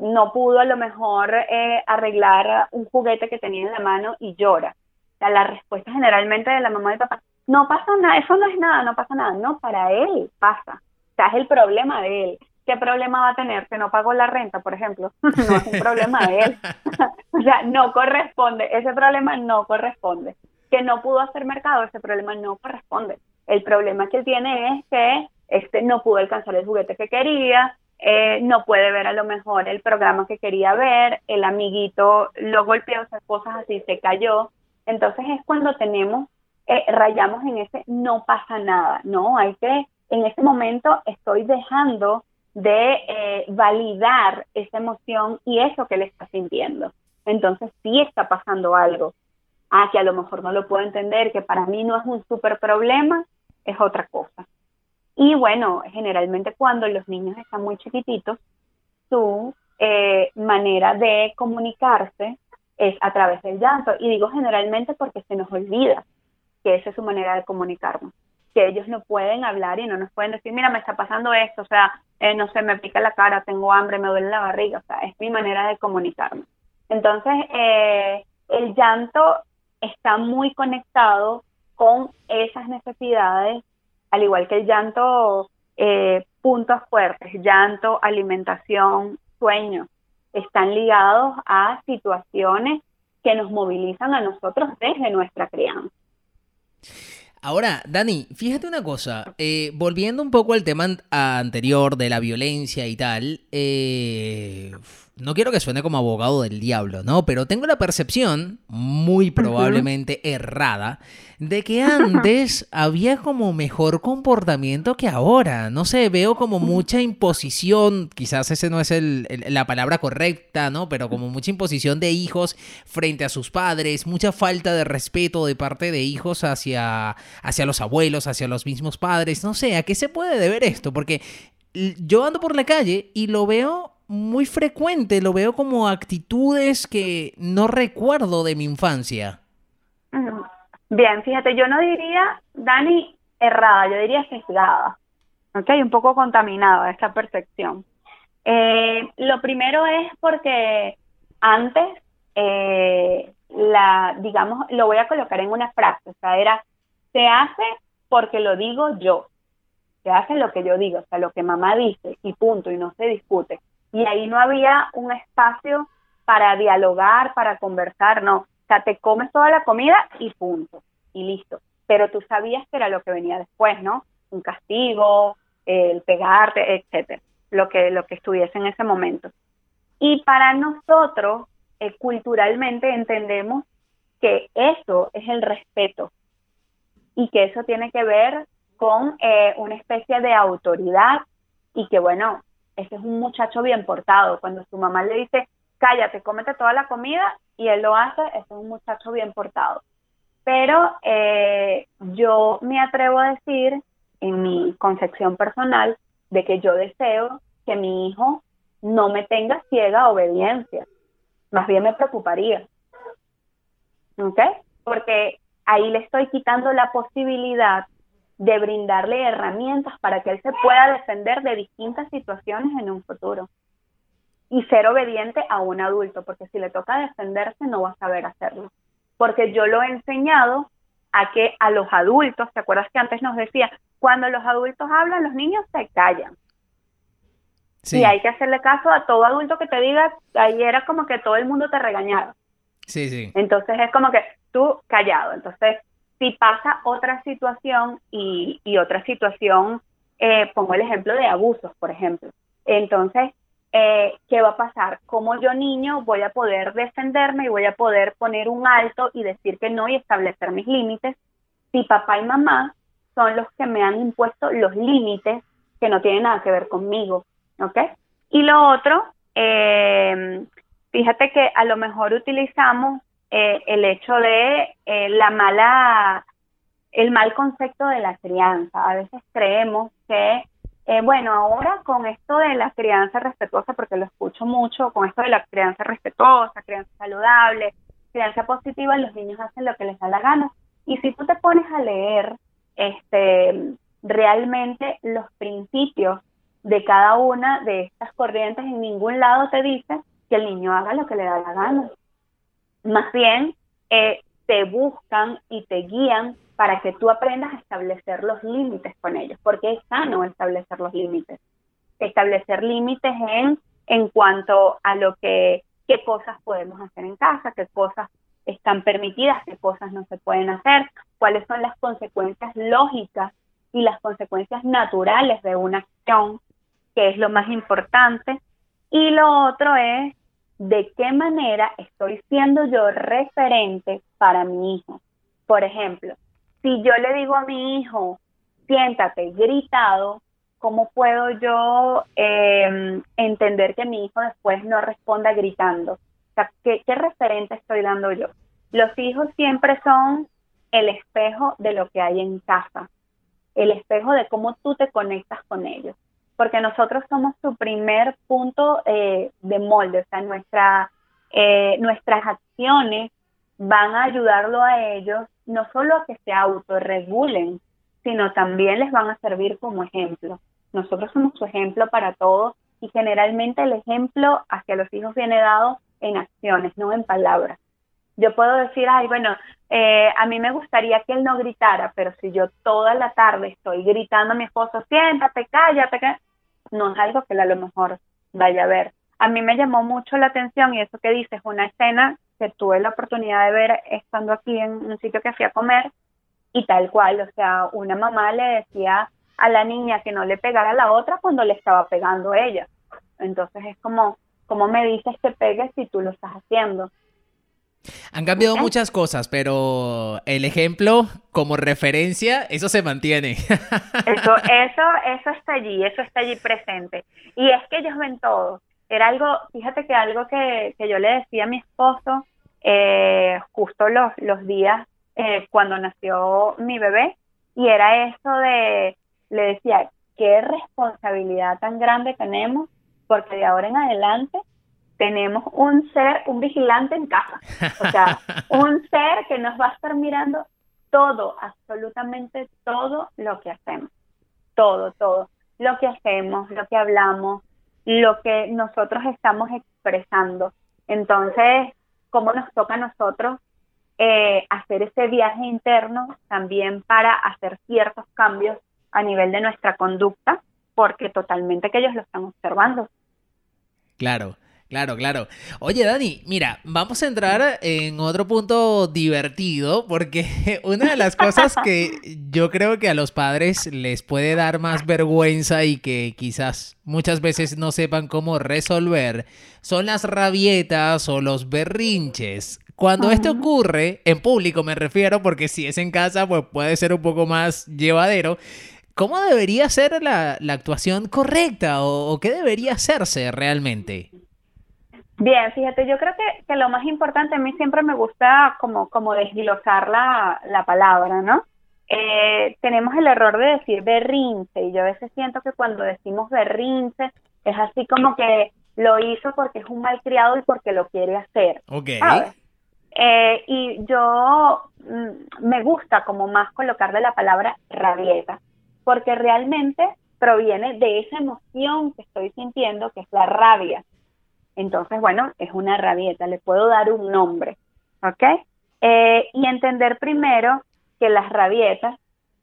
no pudo a lo mejor eh, arreglar un juguete que tenía en la mano y llora. la respuesta generalmente de la mamá y papá, no pasa nada, eso no es nada, no pasa nada. No, para él pasa. O sea, es el problema de él. ¿qué problema va a tener que no pagó la renta, por ejemplo? no es un problema de él. o sea, no corresponde, ese problema no corresponde. Que no pudo hacer mercado, ese problema no corresponde. El problema que él tiene es que este no pudo alcanzar el juguete que quería, eh, no puede ver a lo mejor el programa que quería ver, el amiguito lo golpeó, esas cosas así, se cayó. Entonces es cuando tenemos, eh, rayamos en ese no pasa nada, ¿no? Hay que, en ese momento estoy dejando de eh, validar esa emoción y eso que le está sintiendo. Entonces sí está pasando algo. Ah, que a lo mejor no lo puedo entender, que para mí no es un súper problema, es otra cosa. Y bueno, generalmente cuando los niños están muy chiquititos, su eh, manera de comunicarse es a través del llanto. Y digo generalmente porque se nos olvida que esa es su manera de comunicarnos que ellos no pueden hablar y no nos pueden decir, mira, me está pasando esto, o sea, eh, no sé, me pica la cara, tengo hambre, me duele la barriga, o sea, es mi manera de comunicarme. Entonces, eh, el llanto está muy conectado con esas necesidades, al igual que el llanto, eh, puntos fuertes, llanto, alimentación, sueño, están ligados a situaciones que nos movilizan a nosotros desde nuestra crianza. Ahora, Dani, fíjate una cosa, eh, volviendo un poco al tema anterior de la violencia y tal, eh, no quiero que suene como abogado del diablo, ¿no? Pero tengo la percepción, muy probablemente errada, de que antes había como mejor comportamiento que ahora. No sé, veo como mucha imposición, quizás ese no es la palabra correcta, ¿no? Pero como mucha imposición de hijos frente a sus padres, mucha falta de respeto de parte de hijos hacia, hacia los abuelos, hacia los mismos padres. No sé, ¿a qué se puede deber esto? Porque yo ando por la calle y lo veo muy frecuente, lo veo como actitudes que no recuerdo de mi infancia. Bien, fíjate, yo no diría, Dani, errada, yo diría sesgada, ¿ok? Un poco contaminada esta percepción. Eh, lo primero es porque antes, eh, la, digamos, lo voy a colocar en una frase, o sea, era, se hace porque lo digo yo, se hace lo que yo digo, o sea, lo que mamá dice y punto, y no se discute y ahí no había un espacio para dialogar, para conversar, no. sea, te comes toda la comida y punto, y listo. Pero tú sabías que era lo que venía después, ¿no? Un castigo, el pegarte, etcétera, lo que, lo que estuviese en ese momento. Y para nosotros, eh, culturalmente entendemos que eso es el respeto y que eso tiene que ver con eh, una especie de autoridad y que bueno, ese es un muchacho bien portado. Cuando su mamá le dice, cállate, cómete toda la comida y él lo hace, ese es un muchacho bien portado. Pero eh, yo me atrevo a decir, en mi concepción personal, de que yo deseo que mi hijo no me tenga ciega obediencia. Más bien me preocuparía. ¿Ok? Porque ahí le estoy quitando la posibilidad de brindarle herramientas para que él se pueda defender de distintas situaciones en un futuro. Y ser obediente a un adulto, porque si le toca defenderse no va a saber hacerlo. Porque yo lo he enseñado a que a los adultos, ¿te acuerdas que antes nos decía, cuando los adultos hablan, los niños se callan? Y hay que hacerle caso a todo adulto que te diga, ahí era como que todo el mundo te regañaba. Sí, sí. Entonces es como que tú callado. Entonces, si pasa otra situación y, y otra situación, eh, pongo el ejemplo de abusos, por ejemplo. Entonces, eh, ¿qué va a pasar? ¿Cómo yo niño voy a poder defenderme y voy a poder poner un alto y decir que no y establecer mis límites si papá y mamá son los que me han impuesto los límites que no tienen nada que ver conmigo? ¿ok? Y lo otro, eh, fíjate que a lo mejor utilizamos eh, el hecho de eh, la mala, el mal concepto de la crianza. A veces creemos que, bueno, ahora con esto de la crianza respetuosa, porque lo escucho mucho, con esto de la crianza respetuosa, crianza saludable, crianza positiva, los niños hacen lo que les da la gana. Y si tú te pones a leer este realmente los principios de cada una de estas corrientes, en ningún lado te dice que el niño haga lo que le da la gana. Más bien, eh, te buscan y te guían para que tú aprendas a establecer los límites con ellos, porque es sano establecer los límites. Establecer límites en, en cuanto a lo que, qué cosas podemos hacer en casa, qué cosas están permitidas, qué cosas no se pueden hacer, cuáles son las consecuencias lógicas y las consecuencias naturales de una acción que es lo más importante. Y lo otro es de qué manera estoy siendo yo referente para mi hijo. Por ejemplo, si yo le digo a mi hijo, siéntate gritado, ¿cómo puedo yo em, entender que mi hijo después no responda gritando? ¿qué, ¿qué referente estoy dando yo? Los hijos siempre son el espejo de lo que hay en casa, el espejo de cómo tú te conectas con ellos porque nosotros somos su primer punto eh, de molde, o sea, nuestra, eh, nuestras acciones van a ayudarlo a ellos no solo a que se autorregulen, sino también les van a servir como ejemplo. Nosotros somos su ejemplo para todos y generalmente el ejemplo hacia los hijos viene dado en acciones, no en palabras. Yo puedo decir, ay, bueno, eh, a mí me gustaría que él no gritara, pero si yo toda la tarde estoy gritando a mi esposo, siéntate, cállate, no es algo que a lo mejor vaya a ver. A mí me llamó mucho la atención y eso que dices, una escena que tuve la oportunidad de ver estando aquí en un sitio que fui a comer y tal cual, o sea, una mamá le decía a la niña que no le pegara a la otra cuando le estaba pegando ella. Entonces es como, ¿cómo me dices que pegues si tú lo estás haciendo? Han cambiado muchas cosas, pero el ejemplo como referencia, eso se mantiene. Eso, eso, eso está allí, eso está allí presente. Y es que ellos ven todo. Era algo, fíjate que algo que, que yo le decía a mi esposo eh, justo los, los días eh, cuando nació mi bebé, y era eso de, le decía, qué responsabilidad tan grande tenemos, porque de ahora en adelante tenemos un ser, un vigilante en casa. O sea, un ser que nos va a estar mirando todo, absolutamente todo lo que hacemos. Todo, todo. Lo que hacemos, lo que hablamos, lo que nosotros estamos expresando. Entonces, ¿cómo nos toca a nosotros eh, hacer ese viaje interno también para hacer ciertos cambios a nivel de nuestra conducta? Porque totalmente que ellos lo están observando. Claro. Claro, claro. Oye, Dani, mira, vamos a entrar en otro punto divertido, porque una de las cosas que yo creo que a los padres les puede dar más vergüenza y que quizás muchas veces no sepan cómo resolver son las rabietas o los berrinches. Cuando esto ocurre, en público me refiero, porque si es en casa, pues puede ser un poco más llevadero. ¿Cómo debería ser la, actuación correcta o qué debería hacerse realmente? Bien, fíjate, yo creo que, que, lo más importante a mí siempre me gusta como, como desglosar la, la palabra, ¿no? Eh, tenemos el error de decir berrinche y yo a veces siento que cuando decimos berrinche es así como que lo hizo porque es un malcriado y porque lo quiere hacer. Ok. Eh, y yo mm, me gusta como más colocarle la palabra rabieta, porque realmente proviene de esa emoción que estoy sintiendo, que es la rabia. Entonces, bueno, es una rabieta, le puedo dar un nombre, ¿ok? Eh, y entender primero que las rabietas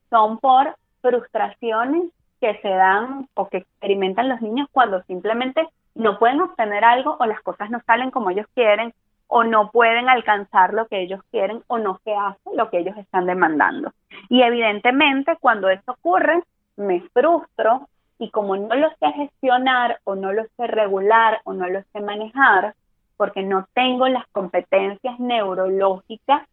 son por frustraciones que se dan o que experimentan los niños cuando simplemente no pueden obtener algo o las cosas no salen como ellos quieren o no pueden alcanzar lo que ellos quieren o no se hace lo que ellos están demandando. Y evidentemente cuando esto ocurre, me frustro, y como no lo sé gestionar o no lo sé regular o no lo sé manejar, porque no tengo las competencias neurológicas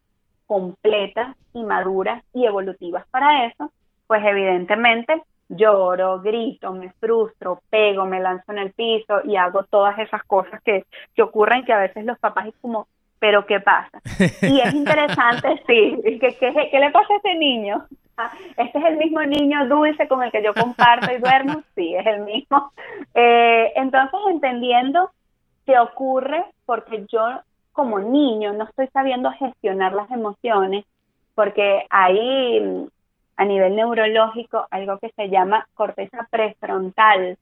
completas y maduras y evolutivas para eso, pues evidentemente lloro, grito, me frustro, pego, me lanzo en el piso y hago todas esas cosas que, que ocurren que a veces los papás es como, pero ¿qué pasa? Y es interesante, sí, ¿qué, qué, qué le pasa a ese niño? este es el mismo niño dulce con el que yo comparto y duermo, sí, es el mismo. Eh, entonces, entendiendo qué ocurre porque yo como niño no estoy sabiendo gestionar las emociones, porque hay a nivel neurológico algo que se llama corteza prefrontal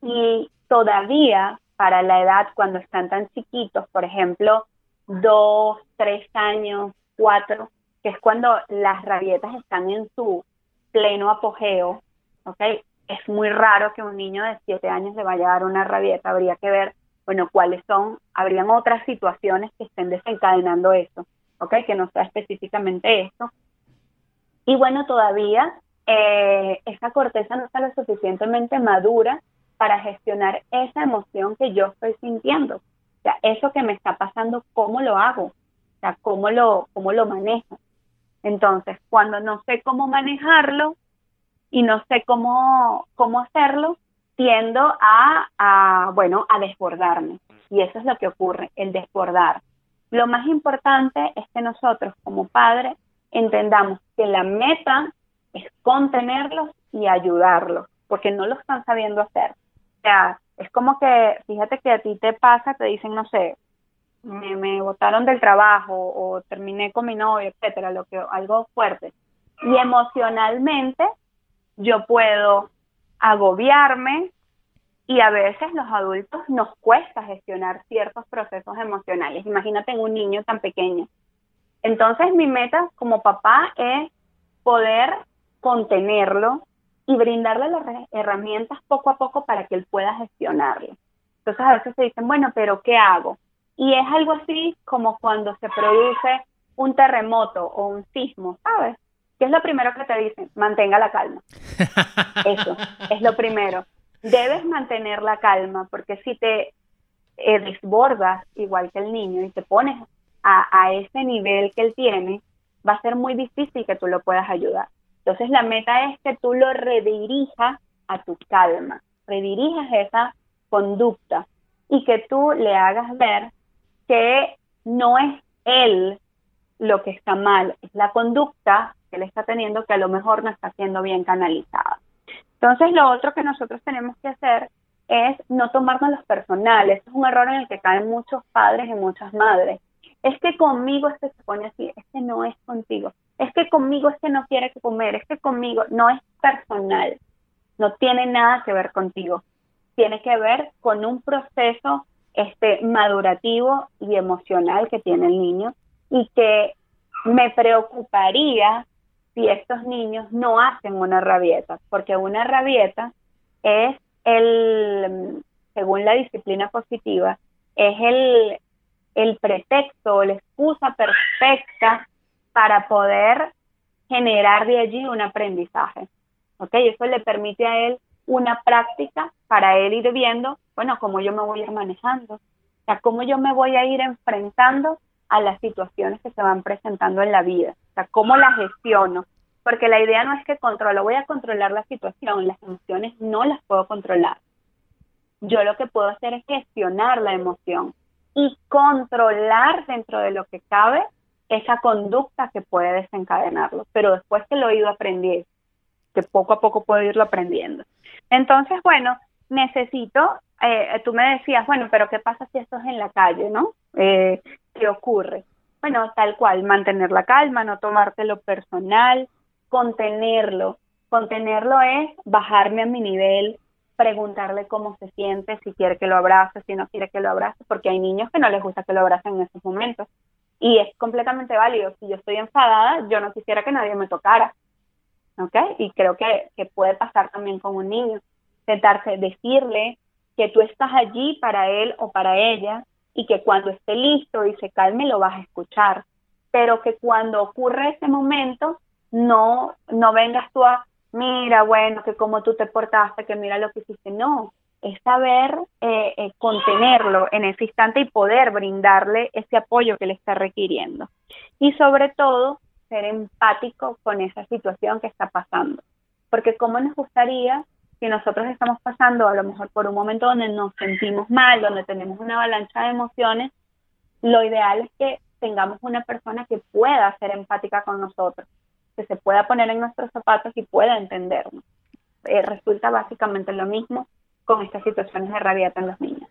y todavía para la edad cuando están tan chiquitos, por ejemplo, dos, tres años, cuatro, que es cuando las rabietas están en su pleno apogeo, ¿ok? Es muy raro que un niño de siete años le vaya a dar una rabieta, habría que ver, bueno, cuáles son, habrían otras situaciones que estén desencadenando eso, ¿ok? Que no sea específicamente esto. Y bueno, todavía eh, esa corteza no está lo suficientemente madura para gestionar esa emoción que yo estoy sintiendo. O sea, eso que me está pasando, ¿cómo lo hago? O sea, ¿cómo lo, cómo lo manejo? Entonces, cuando no sé cómo manejarlo y no sé cómo, cómo hacerlo, tiendo a, bueno, a desbordarme. Y eso es lo que ocurre, el desbordar. Lo más importante es que nosotros como padres entendamos que la meta es contenerlos y ayudarlos, porque no lo están sabiendo hacer. O sea, es como que, fíjate que a ti te pasa, te dicen, no sé, me, me botaron del trabajo o terminé con mi novio, etcétera, lo que algo fuerte. Y emocionalmente yo puedo agobiarme y a veces los adultos nos cuesta gestionar ciertos procesos emocionales. Imagínate un niño tan pequeño. Entonces mi meta como papá es poder contenerlo y brindarle las herramientas poco a poco para que él pueda gestionarlo. Entonces a veces se dicen, bueno, pero ¿qué hago? Y es algo así como cuando se produce un terremoto o un sismo, ¿sabes? ¿Qué es lo primero que te dicen? Mantenga la calma. Eso es lo primero. Debes mantener la calma porque si te eh, desbordas igual que el niño y te pones a, a ese nivel que él tiene, va a ser muy difícil que tú lo puedas ayudar. Entonces la meta es que tú lo redirijas a tu calma, redirijas esa conducta y que tú le hagas ver que no es él lo que está mal, es la conducta que él está teniendo que a lo mejor no está siendo bien canalizada. Entonces, lo otro que nosotros tenemos que hacer es no tomarnos los personales. Es un error en el que caen muchos padres y muchas madres. Es que conmigo este se pone así, es que no es contigo. Es que conmigo este no quiere comer, es que conmigo no es personal. No tiene nada que ver contigo. Tiene que ver con un proceso este, madurativo y emocional que tiene el niño y que me preocuparía si estos niños no hacen una rabieta, porque una rabieta es el, según la disciplina positiva, es el, el pretexto la excusa perfecta para poder generar de allí un aprendizaje. ¿Ok? Eso le permite a él una práctica para él ir viendo, bueno, cómo yo me voy a ir manejando, o sea, cómo yo me voy a ir enfrentando a las situaciones que se van presentando en la vida, o sea, cómo las gestiono, porque la idea no es que controlo, voy a controlar la situación, las emociones no las puedo controlar. Yo lo que puedo hacer es gestionar la emoción y controlar dentro de lo que cabe esa conducta que puede desencadenarlo, pero después que lo he ido aprendiendo, que poco a poco puedo irlo aprendiendo. Entonces, bueno, necesito, eh, tú me decías, bueno, pero ¿qué pasa si esto es en la calle, no? Eh, ¿Qué ocurre? Bueno, tal cual, mantener la calma, no tomártelo personal, contenerlo. Contenerlo es bajarme a mi nivel, preguntarle cómo se siente, si quiere que lo abrace, si no quiere que lo abrace, porque hay niños que no les gusta que lo abracen en esos momentos. Y es completamente válido. Si yo estoy enfadada, yo no quisiera que nadie me tocara. ¿Ok? Y creo que, que puede pasar también con un niño. Sentarse, decirle que tú estás allí para él o para ella y que cuando esté listo y se calme lo vas a escuchar. Pero que cuando ocurre ese momento, no, no vengas tú a, mira, bueno, que como tú te portaste, que mira lo que hiciste. No, es saber eh, eh, contenerlo en ese instante y poder brindarle ese apoyo que le está requiriendo. Y sobre todo, ser empático con esa situación que está pasando. Porque cómo nos gustaría que nosotros estamos pasando a lo mejor por un momento donde nos sentimos mal, donde tenemos una avalancha de emociones, lo ideal es que tengamos una persona que pueda ser empática con nosotros, que se pueda poner en nuestros zapatos y pueda entendernos. Eh, resulta básicamente lo mismo con estas situaciones de rabieta en los niños.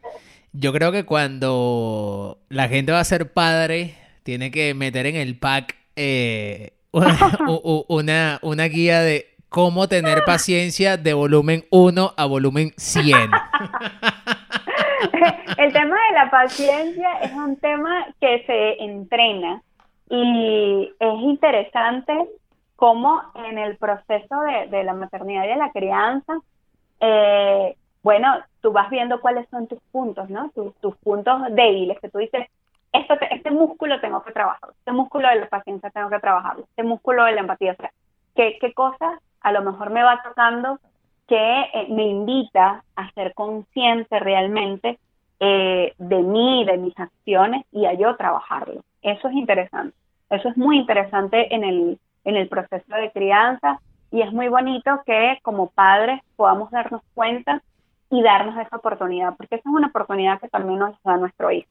Yo creo que cuando la gente va a ser padre, tiene que meter en el pack eh, una, una, guía de cómo tener paciencia de volumen 1 a volumen 100. el tema de la paciencia es un tema que se entrena y es interesante cómo en el proceso de, la maternidad y de la crianza, eh, bueno, tú vas viendo cuáles son tus puntos, ¿no? Tus, puntos débiles, que tú dices, esto este músculo tengo que trabajar, este músculo de la paciencia tengo que trabajarlo, este músculo de la empatía, o sea, ¿qué, qué cosas a lo mejor me va tocando que eh, me invita a ser consciente realmente eh, de mí, de mis acciones y a yo trabajarlo. Eso es interesante. Eso es muy interesante en el, en el proceso de crianza y es muy bonito que como padres podamos darnos cuenta y darnos esa oportunidad, porque esa es una oportunidad que también nos da nuestro hijo.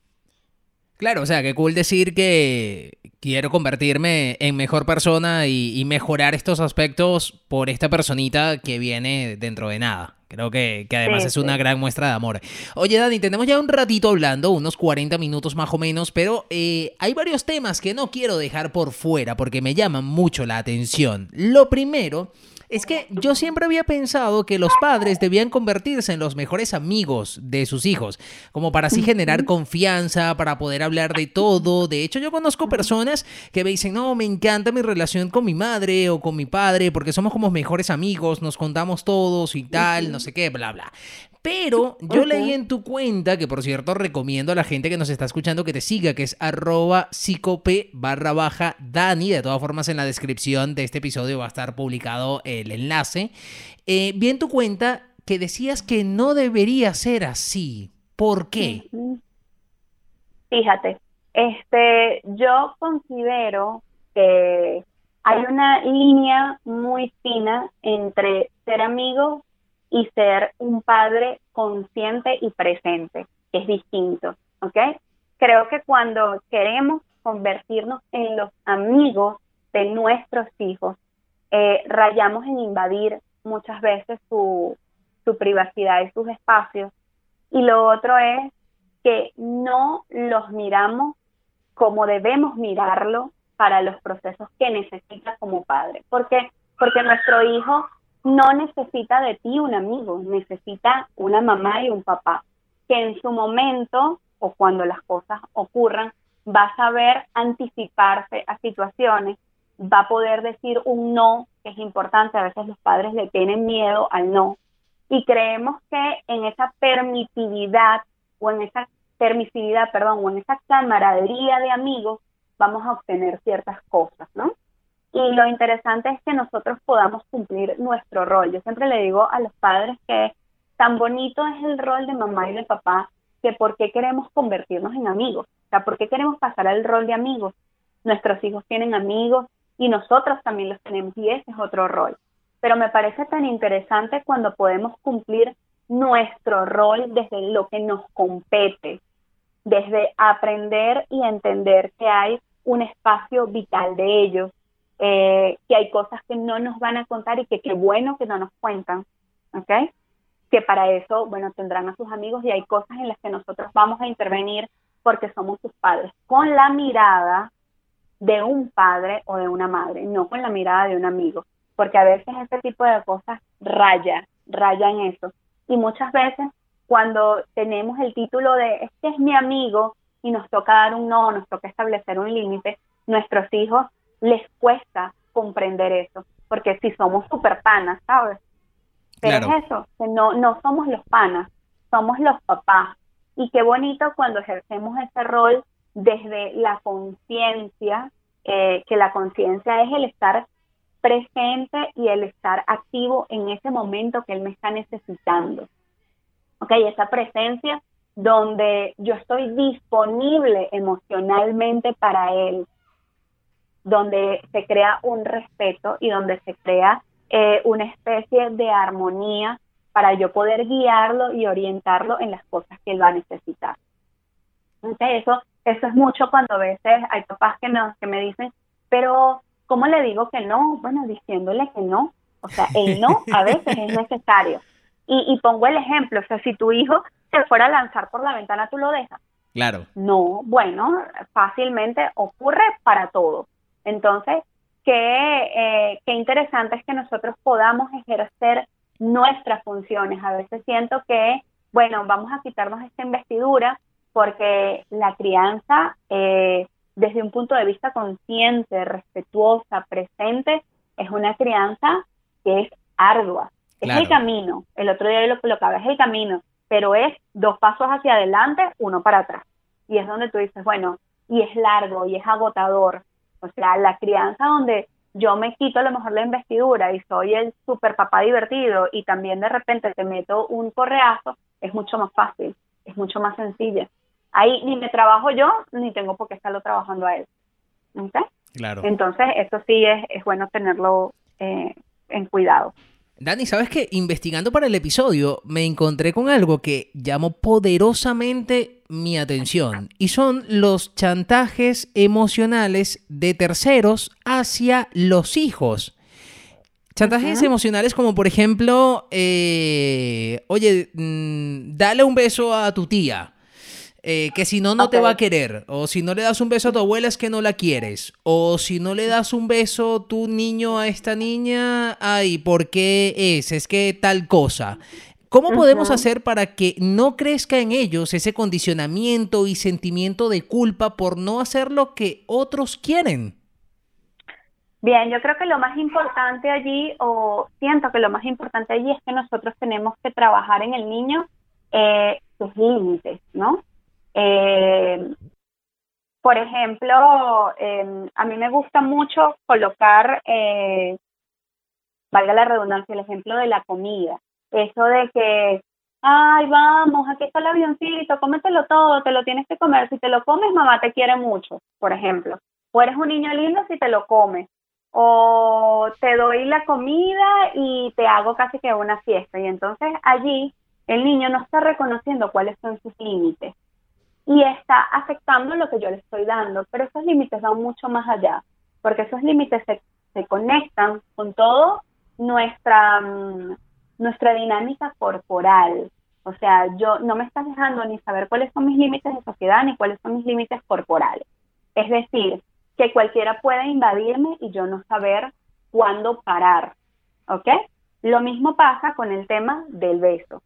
Claro, o sea, qué cool decir que quiero convertirme en mejor persona y, mejorar estos aspectos por esta personita que viene dentro de nada. Creo que, además es una gran muestra de amor. Oye, Dani, tenemos ya un ratito hablando, unos 40 minutos más o menos, pero eh, hay varios temas que no quiero dejar por fuera porque me llaman mucho la atención. Lo primero es que yo siempre había pensado que los padres debían convertirse en los mejores amigos de sus hijos, como para así generar confianza, para poder hablar de todo. De hecho, yo conozco personas que me dicen, no, me encanta mi relación con mi madre o con mi padre, porque somos como mejores amigos, nos contamos todos y tal, no sé qué, bla, bla. Pero yo leí en tu cuenta, que por cierto recomiendo a la gente que nos está escuchando que te siga, que es arroba psicope barra baja Dani. De todas formas, en la descripción de este episodio va a estar publicado el enlace. Eh, vi en tu cuenta que decías que no debería ser así. ¿Por qué? Fíjate, este, yo considero que hay una línea muy fina entre ser amigo y ser un padre consciente y presente, es distinto, ¿ok? Creo que cuando queremos convertirnos en los amigos de nuestros hijos, eh, rayamos en invadir muchas veces su, su privacidad y sus espacios. Y lo otro es que no los miramos como debemos mirarlo para los procesos que necesita como padre. ¿Por qué? Porque nuestro hijo no necesita de ti un amigo, necesita una mamá y un papá que en su momento o cuando las cosas ocurran va a saber anticiparse a situaciones, va a poder decir un no, que es importante, a veces los padres le tienen miedo al no, y creemos que en esa permitividad o en esa permisividad, perdón, o en esa camaradería de amigos, vamos a obtener ciertas cosas, ¿no? Y lo interesante es que nosotros podamos cumplir nuestro rol. Yo siempre le digo a los padres que tan bonito es el rol de mamá y de papá que por qué queremos convertirnos en amigos. O sea, ¿por qué queremos pasar al rol de amigos? Nuestros hijos tienen amigos y nosotros también los tenemos y ese es otro rol. Pero me parece tan interesante cuando podemos cumplir nuestro rol desde lo que nos compete, desde aprender y entender que hay un espacio vital de ellos, eh, que hay cosas que no nos van a contar y que qué bueno que no nos cuentan, ¿ok? Que para eso, bueno, tendrán a sus amigos y hay cosas en las que nosotros vamos a intervenir porque somos sus padres, con la mirada de un padre o de una madre, no con la mirada de un amigo, porque a veces este tipo de cosas raya, raya en eso. Y muchas veces cuando tenemos el título de este es mi amigo y nos toca dar un no, nos toca establecer un límite, nuestros hijos les cuesta comprender eso, porque si somos super panas, ¿sabes? Pero es eso, que no, no somos los panas, somos los papás. Y qué bonito cuando ejercemos ese rol desde la conciencia, eh, que la conciencia es el estar presente y el estar activo en ese momento que él me está necesitando. Ok, esa presencia donde yo estoy disponible emocionalmente para él, donde se crea un respeto y donde se crea eh, una especie de armonía para yo poder guiarlo y orientarlo en las cosas que él va a necesitar. eso, eso es mucho cuando a veces hay papás que, nos, que me dicen, pero ¿cómo le digo que no? Bueno, diciéndole que no. O sea, el no a veces es necesario. Y, y pongo el ejemplo, o sea, si tu hijo se fuera a lanzar por la ventana, ¿tú lo dejas? Claro. No, bueno, fácilmente ocurre para todo. Entonces, qué, eh, qué interesante es que nosotros podamos ejercer nuestras funciones. A veces siento que, bueno, vamos a quitarnos esta investidura porque la crianza, eh, desde un punto de vista consciente, respetuosa, presente, es una crianza que es ardua. Es el camino. El otro día lo colocaba, es el camino, pero es dos pasos hacia adelante, uno para atrás. Y es donde tú dices, bueno, y es largo y es agotador, o sea, la crianza donde yo me quito a lo mejor la investidura y soy el super papá divertido y también de repente te meto un correazo, es mucho más fácil, es mucho más sencilla. Ahí ni me trabajo yo, ni tengo por qué estarlo trabajando a él. Claro. Entonces, eso sí es, es bueno tenerlo eh, en cuidado. Dani, ¿sabes qué? Investigando para el episodio, me encontré con algo que llamó poderosamente mi atención y son los chantajes emocionales de terceros hacia los hijos. Chantajes emocionales como por ejemplo, eh, oye, mm, dale un beso a tu tía. Eh, que si no, no te va a querer. O si no le das un beso a tu abuela es que no la quieres. O si no le das un beso tu niño a esta niña, ay, ¿por qué es? Es que tal cosa. ¿Cómo podemos hacer para que no crezca en ellos ese condicionamiento y sentimiento de culpa por no hacer lo que otros quieren? Bien, yo creo que lo más importante allí, o siento que lo más importante allí es que nosotros tenemos que trabajar en el niño eh, sus límites, ¿no? Eh, por ejemplo, em, a mí me gusta mucho colocar, eh, valga la redundancia, el ejemplo de la comida. Eso de que, ay, vamos, aquí está el avioncito, cómetelo todo, te lo tienes que comer. Si te lo comes, mamá te quiere mucho, por ejemplo. O eres un niño lindo si te lo comes. O te doy la comida y te hago casi que una fiesta. Y entonces allí el niño no está reconociendo cuáles son sus límites y está afectando lo que yo le estoy dando, pero esos límites van mucho más allá, porque esos límites se, se conectan con todo nuestra, mm, nuestra dinámica corporal. O sea, yo no me estás dejando ni saber cuáles son mis límites de sociedad ni cuáles son mis límites corporales. Es decir, que cualquiera puede invadirme y yo no saber cuándo parar. ¿Ok? Lo mismo pasa con el tema del beso.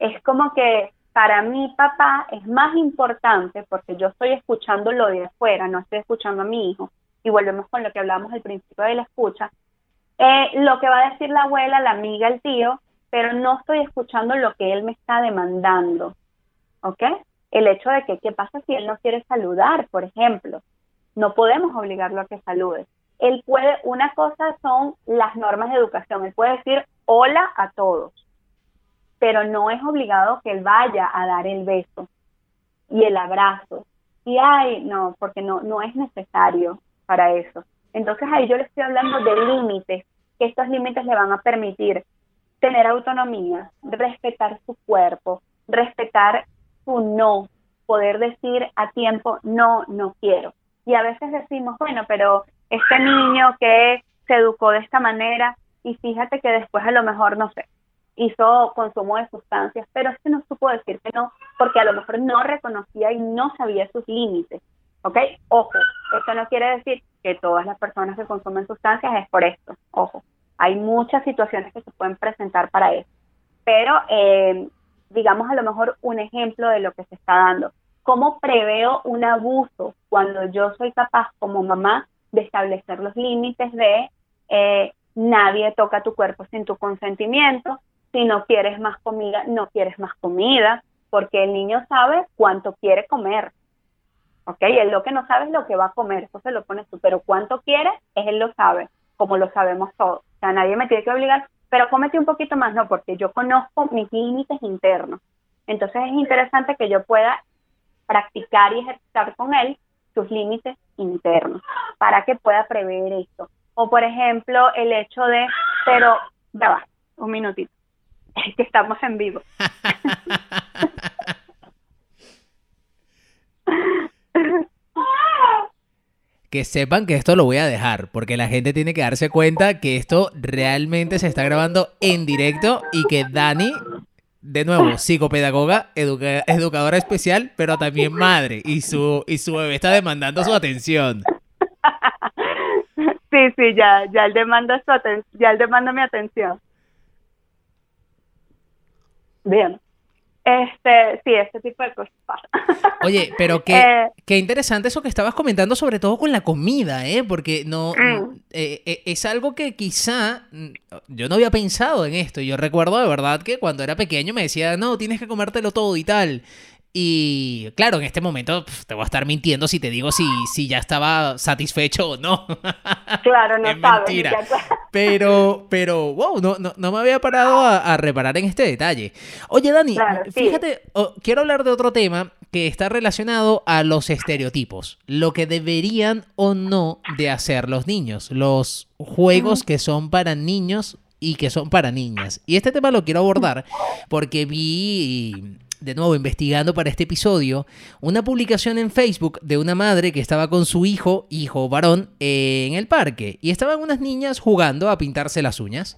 Es como que para mi papá es más importante porque yo estoy escuchando lo de afuera, no estoy escuchando a mi hijo. Y volvemos con lo que hablamos al principio de la escucha. Eh, lo que va a decir la abuela, la amiga, el tío, pero no estoy escuchando lo que él me está demandando. ¿Ok? el hecho de que, ¿qué pasa si él no quiere saludar, por ejemplo? No podemos obligarlo a que salude. Él puede, una cosa son las normas de educación, él puede decir hola a todos, pero no es obligado que él vaya a dar el beso y el abrazo. Y ay, no, porque no, no es necesario para eso. Entonces ahí yo le estoy hablando de límites, que estos límites le van a permitir tener autonomía, respetar su cuerpo, respetar su no, poder decir a tiempo no, no quiero. Y a veces decimos, bueno, pero este niño que se educó de esta manera y fíjate que después a lo mejor, no sé, hizo consumo de sustancias, pero es que no supo decir que no, porque a lo mejor no reconocía y no sabía sus límites. ¿Ok? Ojo, esto no quiere decir que todas las personas que consumen sustancias es por esto. Ojo, hay muchas situaciones que se pueden presentar para eso. Pero, eh, digamos a lo mejor un ejemplo de lo que se está dando. ¿Cómo preveo un abuso cuando yo soy capaz como mamá de establecer los límites de eh, nadie toca tu cuerpo sin tu consentimiento? Si no quieres más comida, no quieres más comida, porque el niño sabe cuánto quiere comer. ¿Ok? Él lo que no sabe es lo que va a comer, eso se lo pones tú, pero cuánto quiere, es él lo sabe, como lo sabemos todos. O sea, nadie me tiene que obligar, pero cómete un poquito más, no, porque yo conozco mis límites internos. Entonces es interesante que yo pueda practicar y ejercitar con él sus límites internos para que pueda prever esto. O por ejemplo, el hecho de, pero, ya va, un minutito, que estamos en vivo. que sepan que esto lo voy a dejar, porque la gente tiene que darse cuenta que esto realmente se está grabando en directo y que Dani, de nuevo, psicopedagoga, educadora especial, pero también madre, y su, y su bebé está demandando su atención. Sí, sí, ya, ya él demanda su ya él demanda mi atención. Bien. Este, sí, este tipo de cosas pasa. Oye, pero qué, eh, qué interesante eso que estabas comentando, sobre todo con la comida, ¿eh? Porque no mm. eh, eh, es algo que quizá mm, yo no había pensado en esto. Yo recuerdo de verdad que cuando era pequeño me decía, no, tienes que comértelo todo y tal. Y claro, en este momento te voy a estar mintiendo si te digo si, si ya estaba satisfecho o no. Claro, no es mentira. Pero, pero, wow, no, no, no me había parado a, reparar en este detalle. Oye, Dani, fíjate, quiero hablar de otro tema que está relacionado a los estereotipos, lo que deberían o no de hacer los niños, los juegos que son para niños y que son para niñas. Y este tema lo quiero abordar porque vi de nuevo investigando para este episodio, una publicación en Facebook de una madre que estaba con su hijo, hijo varón, en el parque y estaban unas niñas jugando a pintarse las uñas.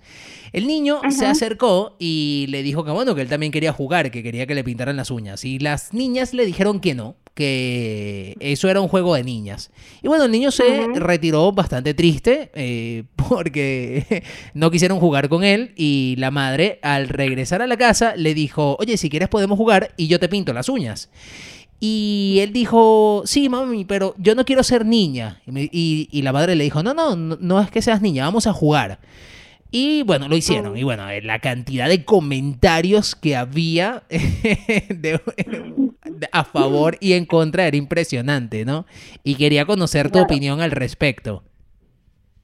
El niño se acercó y le dijo que bueno, que él también quería jugar, que quería que le pintaran las uñas. Y las niñas le dijeron que no, que eso era un juego de niñas. Y bueno, el niño se retiró bastante triste eh, porque no quisieron jugar con él y la madre al regresar a la casa le dijo, oye, si quieres podemos jugar y yo te pinto las uñas. Y él dijo, sí, mami, pero yo no quiero ser niña. Y, y la madre le dijo, no, no, no es que seas niña, vamos a jugar. Y bueno, lo hicieron. Y bueno, la cantidad de comentarios que había a favor y en contra era impresionante, ¿no? Y quería conocer tu opinión al respecto.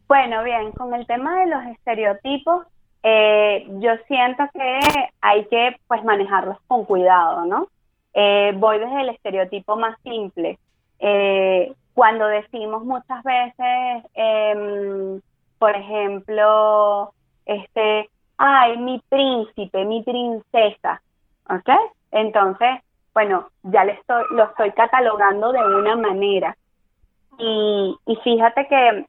Bueno, bien, con el tema de los estereotipos, eh, yo siento que hay que pues manejarlos con cuidado, ¿no? Eh, voy desde el estereotipo más simple. Eh, cuando decimos muchas veces, em, por ejemplo, este, ay, mi príncipe, mi princesa, ¿ok? Entonces, bueno, ya le estoy, lo estoy catalogando de una manera. Y, y fíjate que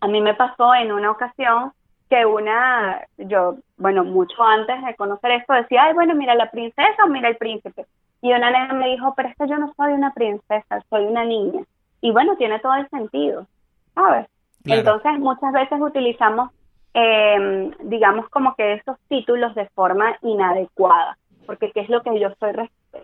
a mí me pasó en una ocasión que una, yo, bueno, mucho antes de conocer esto, decía, ay, bueno, mira la princesa o mira el príncipe. Y una nena me dijo, pero es que yo no soy una princesa, soy una niña. Y bueno, tiene todo el sentido, ¿sabes? Entonces, muchas veces utilizamos eh, digamos como que esos títulos de forma inadecuada, porque qué es lo que yo estoy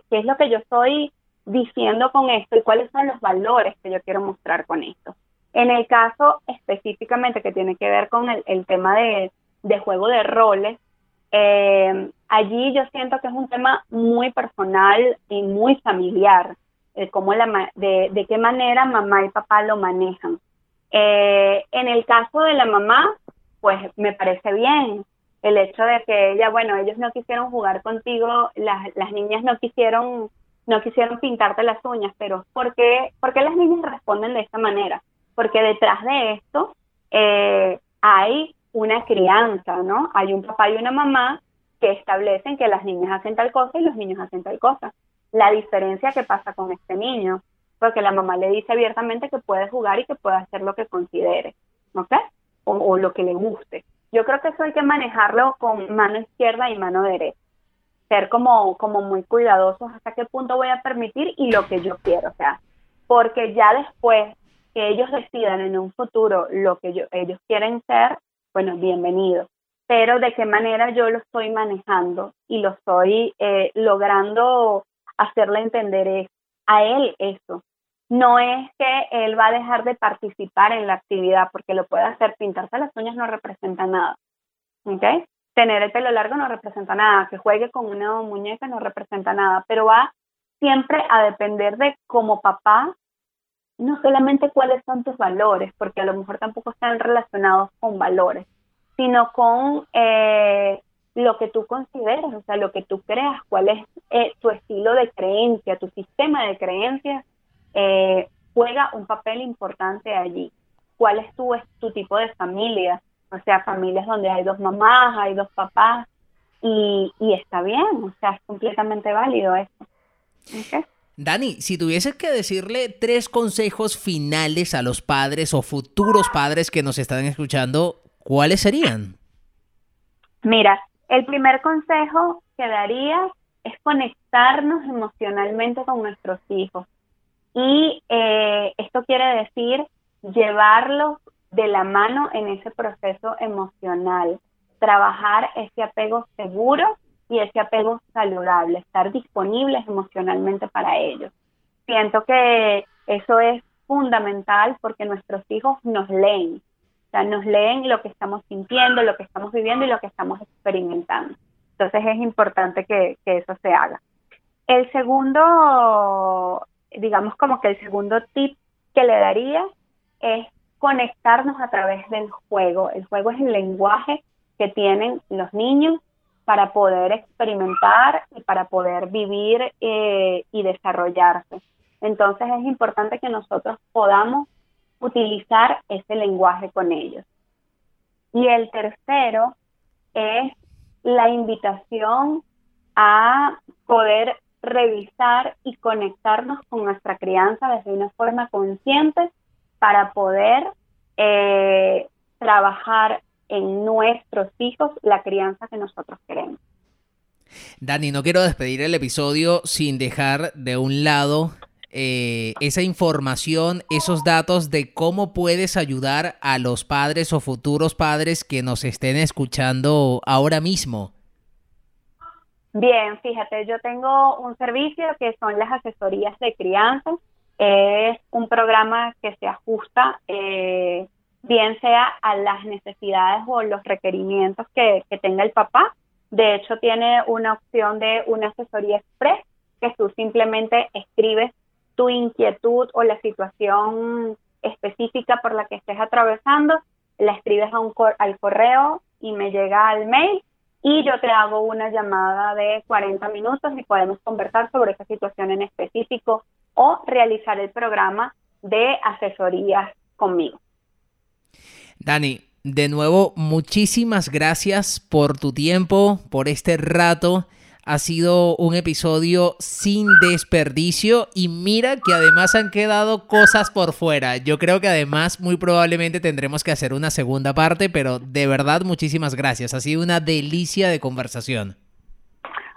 qué es lo que yo estoy diciendo con esto y cuáles son los valores que yo quiero mostrar con esto. En el caso específicamente que tiene que ver con el, tema de, juego de roles, Eh, allí yo siento que es un tema muy personal y muy familiar, de, cómo la, de, de qué manera mamá y papá lo manejan. Eh, en el caso de la mamá, pues me parece bien el hecho de que ella, bueno, ellos no quisieron jugar contigo, las, las niñas no quisieron no quisieron pintarte las uñas, pero ¿por qué, ¿por qué las niñas responden de esta manera? Porque detrás de esto eh, hay una crianza, ¿no? Hay un papá y una mamá que establecen que las niñas hacen tal cosa y los niños hacen tal cosa. La diferencia que pasa con este niño, porque la mamá le dice abiertamente que puede jugar y que puede hacer lo que considere, ¿ok? O, o lo que le guste. Yo creo que eso hay que manejarlo con mano izquierda y mano derecha. Ser como, como muy cuidadosos hasta qué punto voy a permitir y lo que yo quiero, o sea, porque ya después que ellos decidan en un futuro lo que ellos quieren ser, bueno, bienvenido. Pero de qué manera yo lo estoy manejando y lo estoy eh, logrando hacerle entender a él eso. No es que él va a dejar de participar en la actividad porque lo puede hacer, pintarse las uñas no representa nada. ¿Ok? Tener el pelo largo no representa nada, que juegue con una muñeca no representa nada, pero va siempre a depender de como papá, no solamente cuáles son tus valores, porque a lo mejor tampoco están relacionados con valores, sino con eh, lo que tú consideras, o sea, lo que tú creas, cuál es eh, tu estilo de creencia, tu sistema de creencias, eh, juega un papel importante allí. ¿Cuál es tu, es tu tipo de familia? O sea, familias donde hay dos mamás, hay dos papás, y, y está bien, o sea, es completamente válido eso. Dani, si tuvieses que decirle tres consejos finales a los padres o futuros padres que nos están escuchando, ¿cuáles serían? Mira, el primer consejo que daría es conectarnos emocionalmente con nuestros hijos. Y eh, esto quiere decir llevarlos de la mano en ese proceso emocional, trabajar ese apego seguro y ese apego saludable, estar disponibles emocionalmente para ellos. Siento que eso es fundamental porque nuestros hijos nos leen, o sea, nos leen lo que estamos sintiendo, lo que estamos viviendo y lo que estamos experimentando. Entonces es importante que, eso se haga. El segundo, digamos como que el segundo tip que le daría es conectarnos a través del juego. El juego es el lenguaje que tienen los niños para poder experimentar y para poder vivir eh, y desarrollarse. Entonces es importante que nosotros podamos utilizar ese lenguaje con ellos. Y el tercero es la invitación a poder revisar y conectarnos con nuestra crianza desde una forma consciente para poder eh, trabajar en nuestros hijos la crianza que nosotros queremos. Dani, no quiero despedir el episodio sin dejar de un lado eh, esa información, esos datos de cómo puedes ayudar a los padres o futuros padres que nos estén escuchando ahora mismo. Bien, fíjate, yo tengo un servicio que son las asesorías de crianza. Es un programa que se ajusta, eh, bien sea a las necesidades o los requerimientos que, que tenga el papá. De hecho, tiene una opción de una asesoría express que tú simplemente escribes tu inquietud o la situación específica por la que estés atravesando, la escribes a un al correo y me llega al mail y yo te hago una llamada de 40 minutos y podemos conversar sobre esa situación en específico o realizar el programa de asesorías conmigo. Dani, de nuevo, muchísimas gracias por tu tiempo, por este rato ha sido un episodio sin desperdicio y mira que además han quedado cosas por fuera. Yo creo que además muy probablemente tendremos que hacer una segunda parte, pero de verdad muchísimas gracias. Ha sido una delicia de conversación.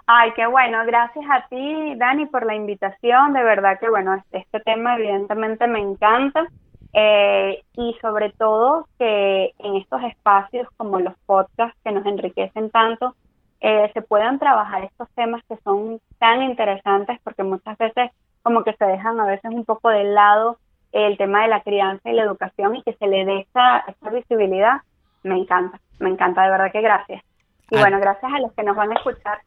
Ay, qué bueno. Gracias a ti, Dani, por la invitación. De verdad que, bueno, este tema evidentemente me encanta. Eh, y sobre todo que en estos espacios como los podcasts que nos enriquecen tanto, eh, se puedan trabajar estos temas que son tan interesantes porque muchas veces como que se dejan a veces un poco de lado el tema de la crianza y la educación y que se le dé esa, esa visibilidad, me encanta, me encanta, de verdad que gracias. Y bueno, gracias a los que nos van a escuchar.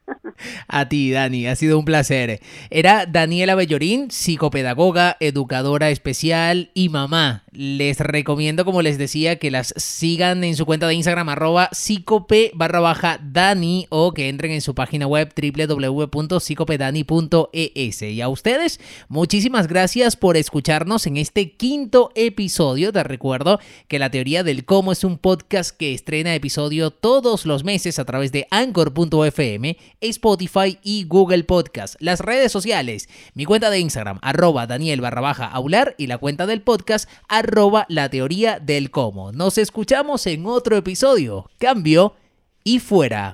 A ti, Dani, ha sido un placer. Era Daniela Bellorín, psicopedagoga, educadora especial y mamá. Les recomiendo, como les decía, que las sigan en su cuenta de Instagram, arroba psicope barra baja Dani, o que entren en su página web www.psicopedani.es. Y a ustedes, muchísimas gracias por escucharnos en este quinto episodio. Te recuerdo que la teoría del cómo es un podcast que estrena episodio todos los meses a través de anchor.fm, Spotify y Google Podcast. Las redes sociales, mi cuenta de Instagram, arroba Daniel barra baja aular y la cuenta del podcast, arroba la teoría del cómo. Nos escuchamos en otro episodio. Cambio y fuera.